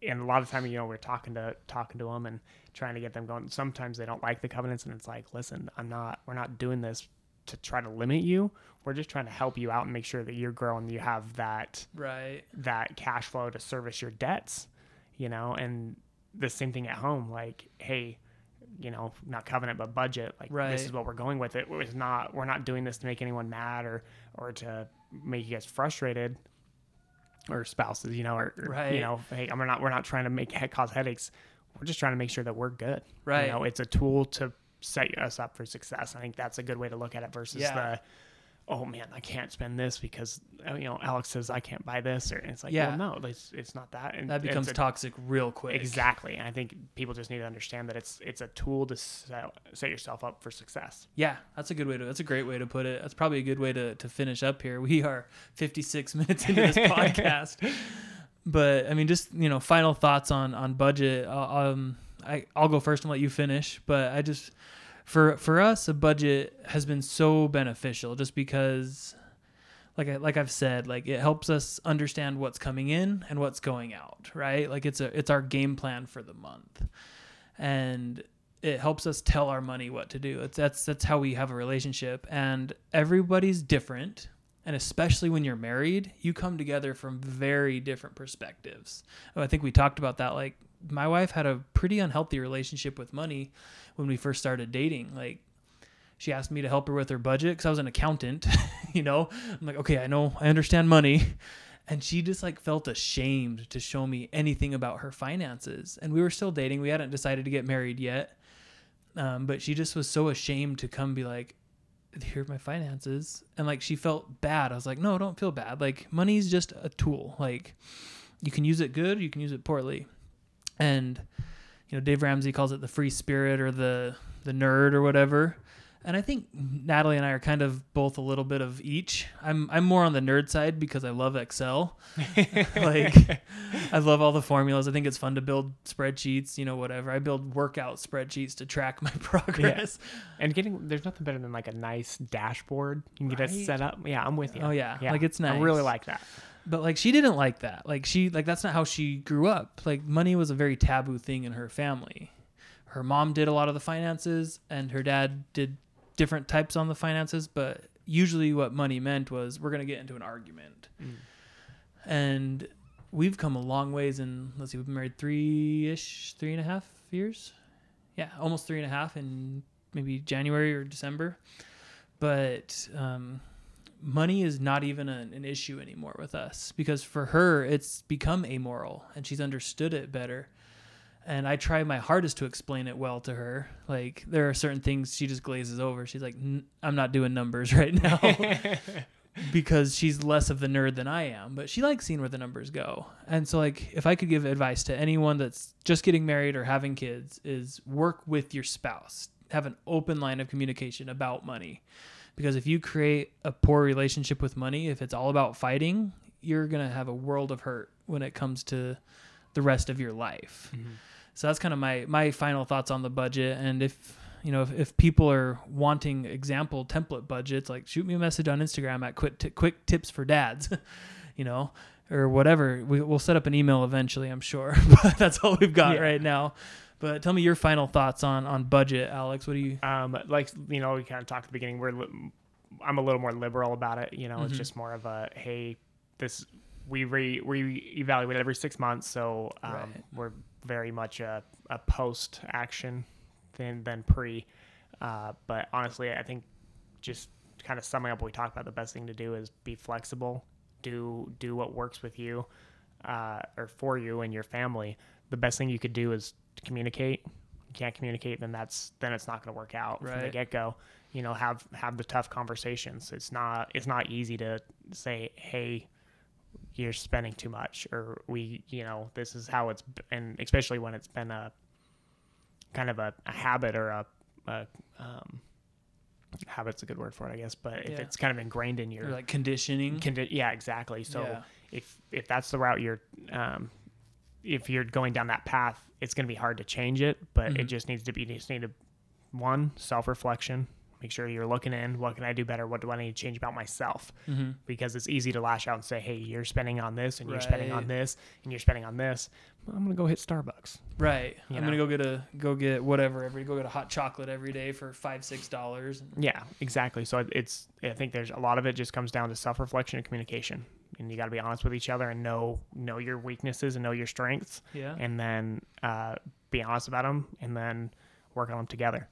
[SPEAKER 2] and a lot of time, you know, we're talking to talking to them and trying to get them going. Sometimes they don't like the covenants, and it's like, listen, I'm not. We're not doing this to try to limit you. We're just trying to help you out and make sure that you're growing. You have that
[SPEAKER 1] right
[SPEAKER 2] that cash flow to service your debts, you know, and the same thing at home. Like, hey, you know, not covenant but budget. Like, this is what we're going with. It it's not. We're not doing this to make anyone mad or or to make you guys frustrated or spouses, you know, or, or,
[SPEAKER 1] Right.
[SPEAKER 2] you know, hey, we're not we're not trying to make <laughs> cause headaches. We're just trying to make sure that we're good.
[SPEAKER 1] Right.
[SPEAKER 2] You know, it's a tool to set us up for success. I think that's a good way to look at it versus
[SPEAKER 1] Yeah.
[SPEAKER 2] the oh man, I can't spend this because uh, you know Alex says I can't buy this, or it's like,
[SPEAKER 1] Yeah.
[SPEAKER 2] well, no, it's, it's not that. And
[SPEAKER 1] that becomes
[SPEAKER 2] a-
[SPEAKER 1] toxic real quick
[SPEAKER 2] exactly. And I think people just need to understand that it's it's a tool to set, set yourself up for success.
[SPEAKER 1] yeah that's a good way to that's a great way to put it that's probably a good way to, to finish up here we are 56 <laughs> minutes into this <laughs> podcast but i mean just you know final thoughts on on budget uh, um i i'll go first and let you finish but i just for for us a budget has been so beneficial just because like I, like I've said like it helps us understand what's coming in and what's going out right like it's a it's our game plan for the month and it helps us tell our money what to do. It's, that's that's how we have a relationship, and everybody's different. And especially when you're married, you come together from very different perspectives. Oh, I think we talked about that. Like my wife had a pretty unhealthy relationship with money when we first started dating. Like she asked me to help her with her budget because I was an accountant. <laughs> you know, I'm like, okay, I know, I understand money. And she just like felt ashamed to show me anything about her finances. And we were still dating. We hadn't decided to get married yet. Um, but she just was so ashamed to come be like, here are my finances. And like she felt bad. I was like, no, don't feel bad. Like money's just a tool. Like you can use it good, you can use it poorly. And you know, Dave Ramsey calls it the free spirit or the the nerd or whatever. And I think Natalie and I are kind of both a little bit of each. I'm I'm more on the nerd side because I love Excel. <laughs> like I love all the formulas. I think it's fun to build spreadsheets, you know, whatever. I build workout spreadsheets to track my <laughs> progress.
[SPEAKER 2] And getting there's nothing better than like a nice dashboard. You can get it set up. Yeah, I'm with you.
[SPEAKER 1] Oh yeah. Like it's nice.
[SPEAKER 2] I really like that.
[SPEAKER 1] But like she didn't like that. Like she like that's not how she grew up. Like money was a very taboo thing in her family. Her mom did a lot of the finances and her dad did different types on the finances, but usually what money meant was we're going to get into an argument.
[SPEAKER 2] Mm.
[SPEAKER 1] And we've come a long ways in let's see, we've been married three ish, three and a half years. Yeah, almost three and a half in maybe January or December. But um money is not even an, an issue anymore with us. Because for her it's become amoral and she's understood it better. And i try my hardest to explain it well to her. Like there are certain things she just glazes over. She's like i'm not doing numbers <laughs> right now. <laughs> Because she's less of the nerd than i am. But she likes seeing where the numbers go. And so like if i could give advice to anyone that's just getting married or having kids is work with your spouse. Have an open line of communication about money because if you create a poor relationship with money if it's all about fighting you're going to have a world of hurt when it comes to the rest of your life
[SPEAKER 2] Mm-hmm.
[SPEAKER 1] So that's kind of my my final thoughts on the budget. And if you know if, if people are wanting example template budgets, like shoot me a message on Instagram at quick t- quick tips for dads, <laughs> you know, or whatever. We, we'll set up an email eventually, I'm sure. <laughs> but that's all we've got
[SPEAKER 2] Yeah.
[SPEAKER 1] right now. But tell me your final thoughts on on budget, Alex. What do you?
[SPEAKER 2] Um, like you know, we kind of talked at the beginning. We're li- I'm a little more liberal about it. You know, it's
[SPEAKER 1] Mhm.
[SPEAKER 2] just more of a hey, this we re we evaluate every six months, so um,
[SPEAKER 1] Right.
[SPEAKER 2] we're very much a, a post action than than pre. Uh, but honestly, I think just kind of summing up what we talked about, the best thing to do is be flexible. Do do what works with you, uh, or for you and your family. The best thing you could do is to communicate. You can't communicate, then that's then it's not going to work out from the get go. You know, have have the tough conversations. It's not it's not easy to say, hey, you're spending too much, or we, you know, this is how it's, and especially when it's been a kind of a, a habit or a, a um, habit's a good word for it, I guess. But if
[SPEAKER 1] Yeah.
[SPEAKER 2] it's kind of ingrained in your
[SPEAKER 1] Or like conditioning.
[SPEAKER 2] Condi- yeah, exactly. So
[SPEAKER 1] Yeah.
[SPEAKER 2] if if that's the route you're, um, if you're going down that path, it's going to be hard to change it. But it
[SPEAKER 1] Mhm.
[SPEAKER 2] just needs to be. You just need to one self reflection. Make sure you're looking in. What can I do better? What do I need to change about myself?
[SPEAKER 1] hmm
[SPEAKER 2] Because it's easy to lash out and say, "Hey, you're spending on this, and you're spending on this, and you're spending on this." I'm gonna go hit Starbucks.
[SPEAKER 1] Right.
[SPEAKER 2] You
[SPEAKER 1] I'm gonna go get a go get whatever every go get a hot chocolate every day for five six dollars.
[SPEAKER 2] Yeah, exactly. So it's I think there's a lot of it just comes down to self reflection and communication, and you got to be honest with each other and know know your weaknesses and know your strengths.
[SPEAKER 1] Yeah.
[SPEAKER 2] and then uh, be honest about them and then work on them together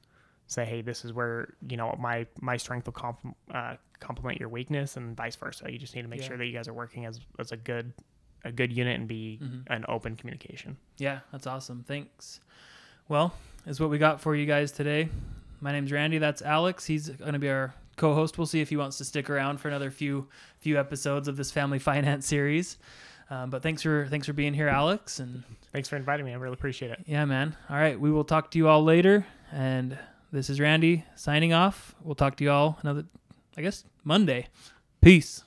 [SPEAKER 2] say hey this is where you know my my strength will comp- uh, complement your weakness and vice versa you just need to make
[SPEAKER 1] Yeah.
[SPEAKER 2] sure that you guys are working as, as a good a good unit and be
[SPEAKER 1] Mhm.
[SPEAKER 2] an open communication
[SPEAKER 1] Yeah, that's awesome. Thanks. Well, is what we got for you guys today. My name's Randy. That's Alex. He's going to be our co-host. We'll see if he wants to stick around for another few few episodes of this family <laughs> finance series. Um, but thanks for thanks for being here, Alex. And
[SPEAKER 2] thanks for inviting me i really appreciate it
[SPEAKER 1] yeah, man. All right, we will talk to you all later. And this is Randy signing off. We'll talk to you all another, I guess, Monday. Peace.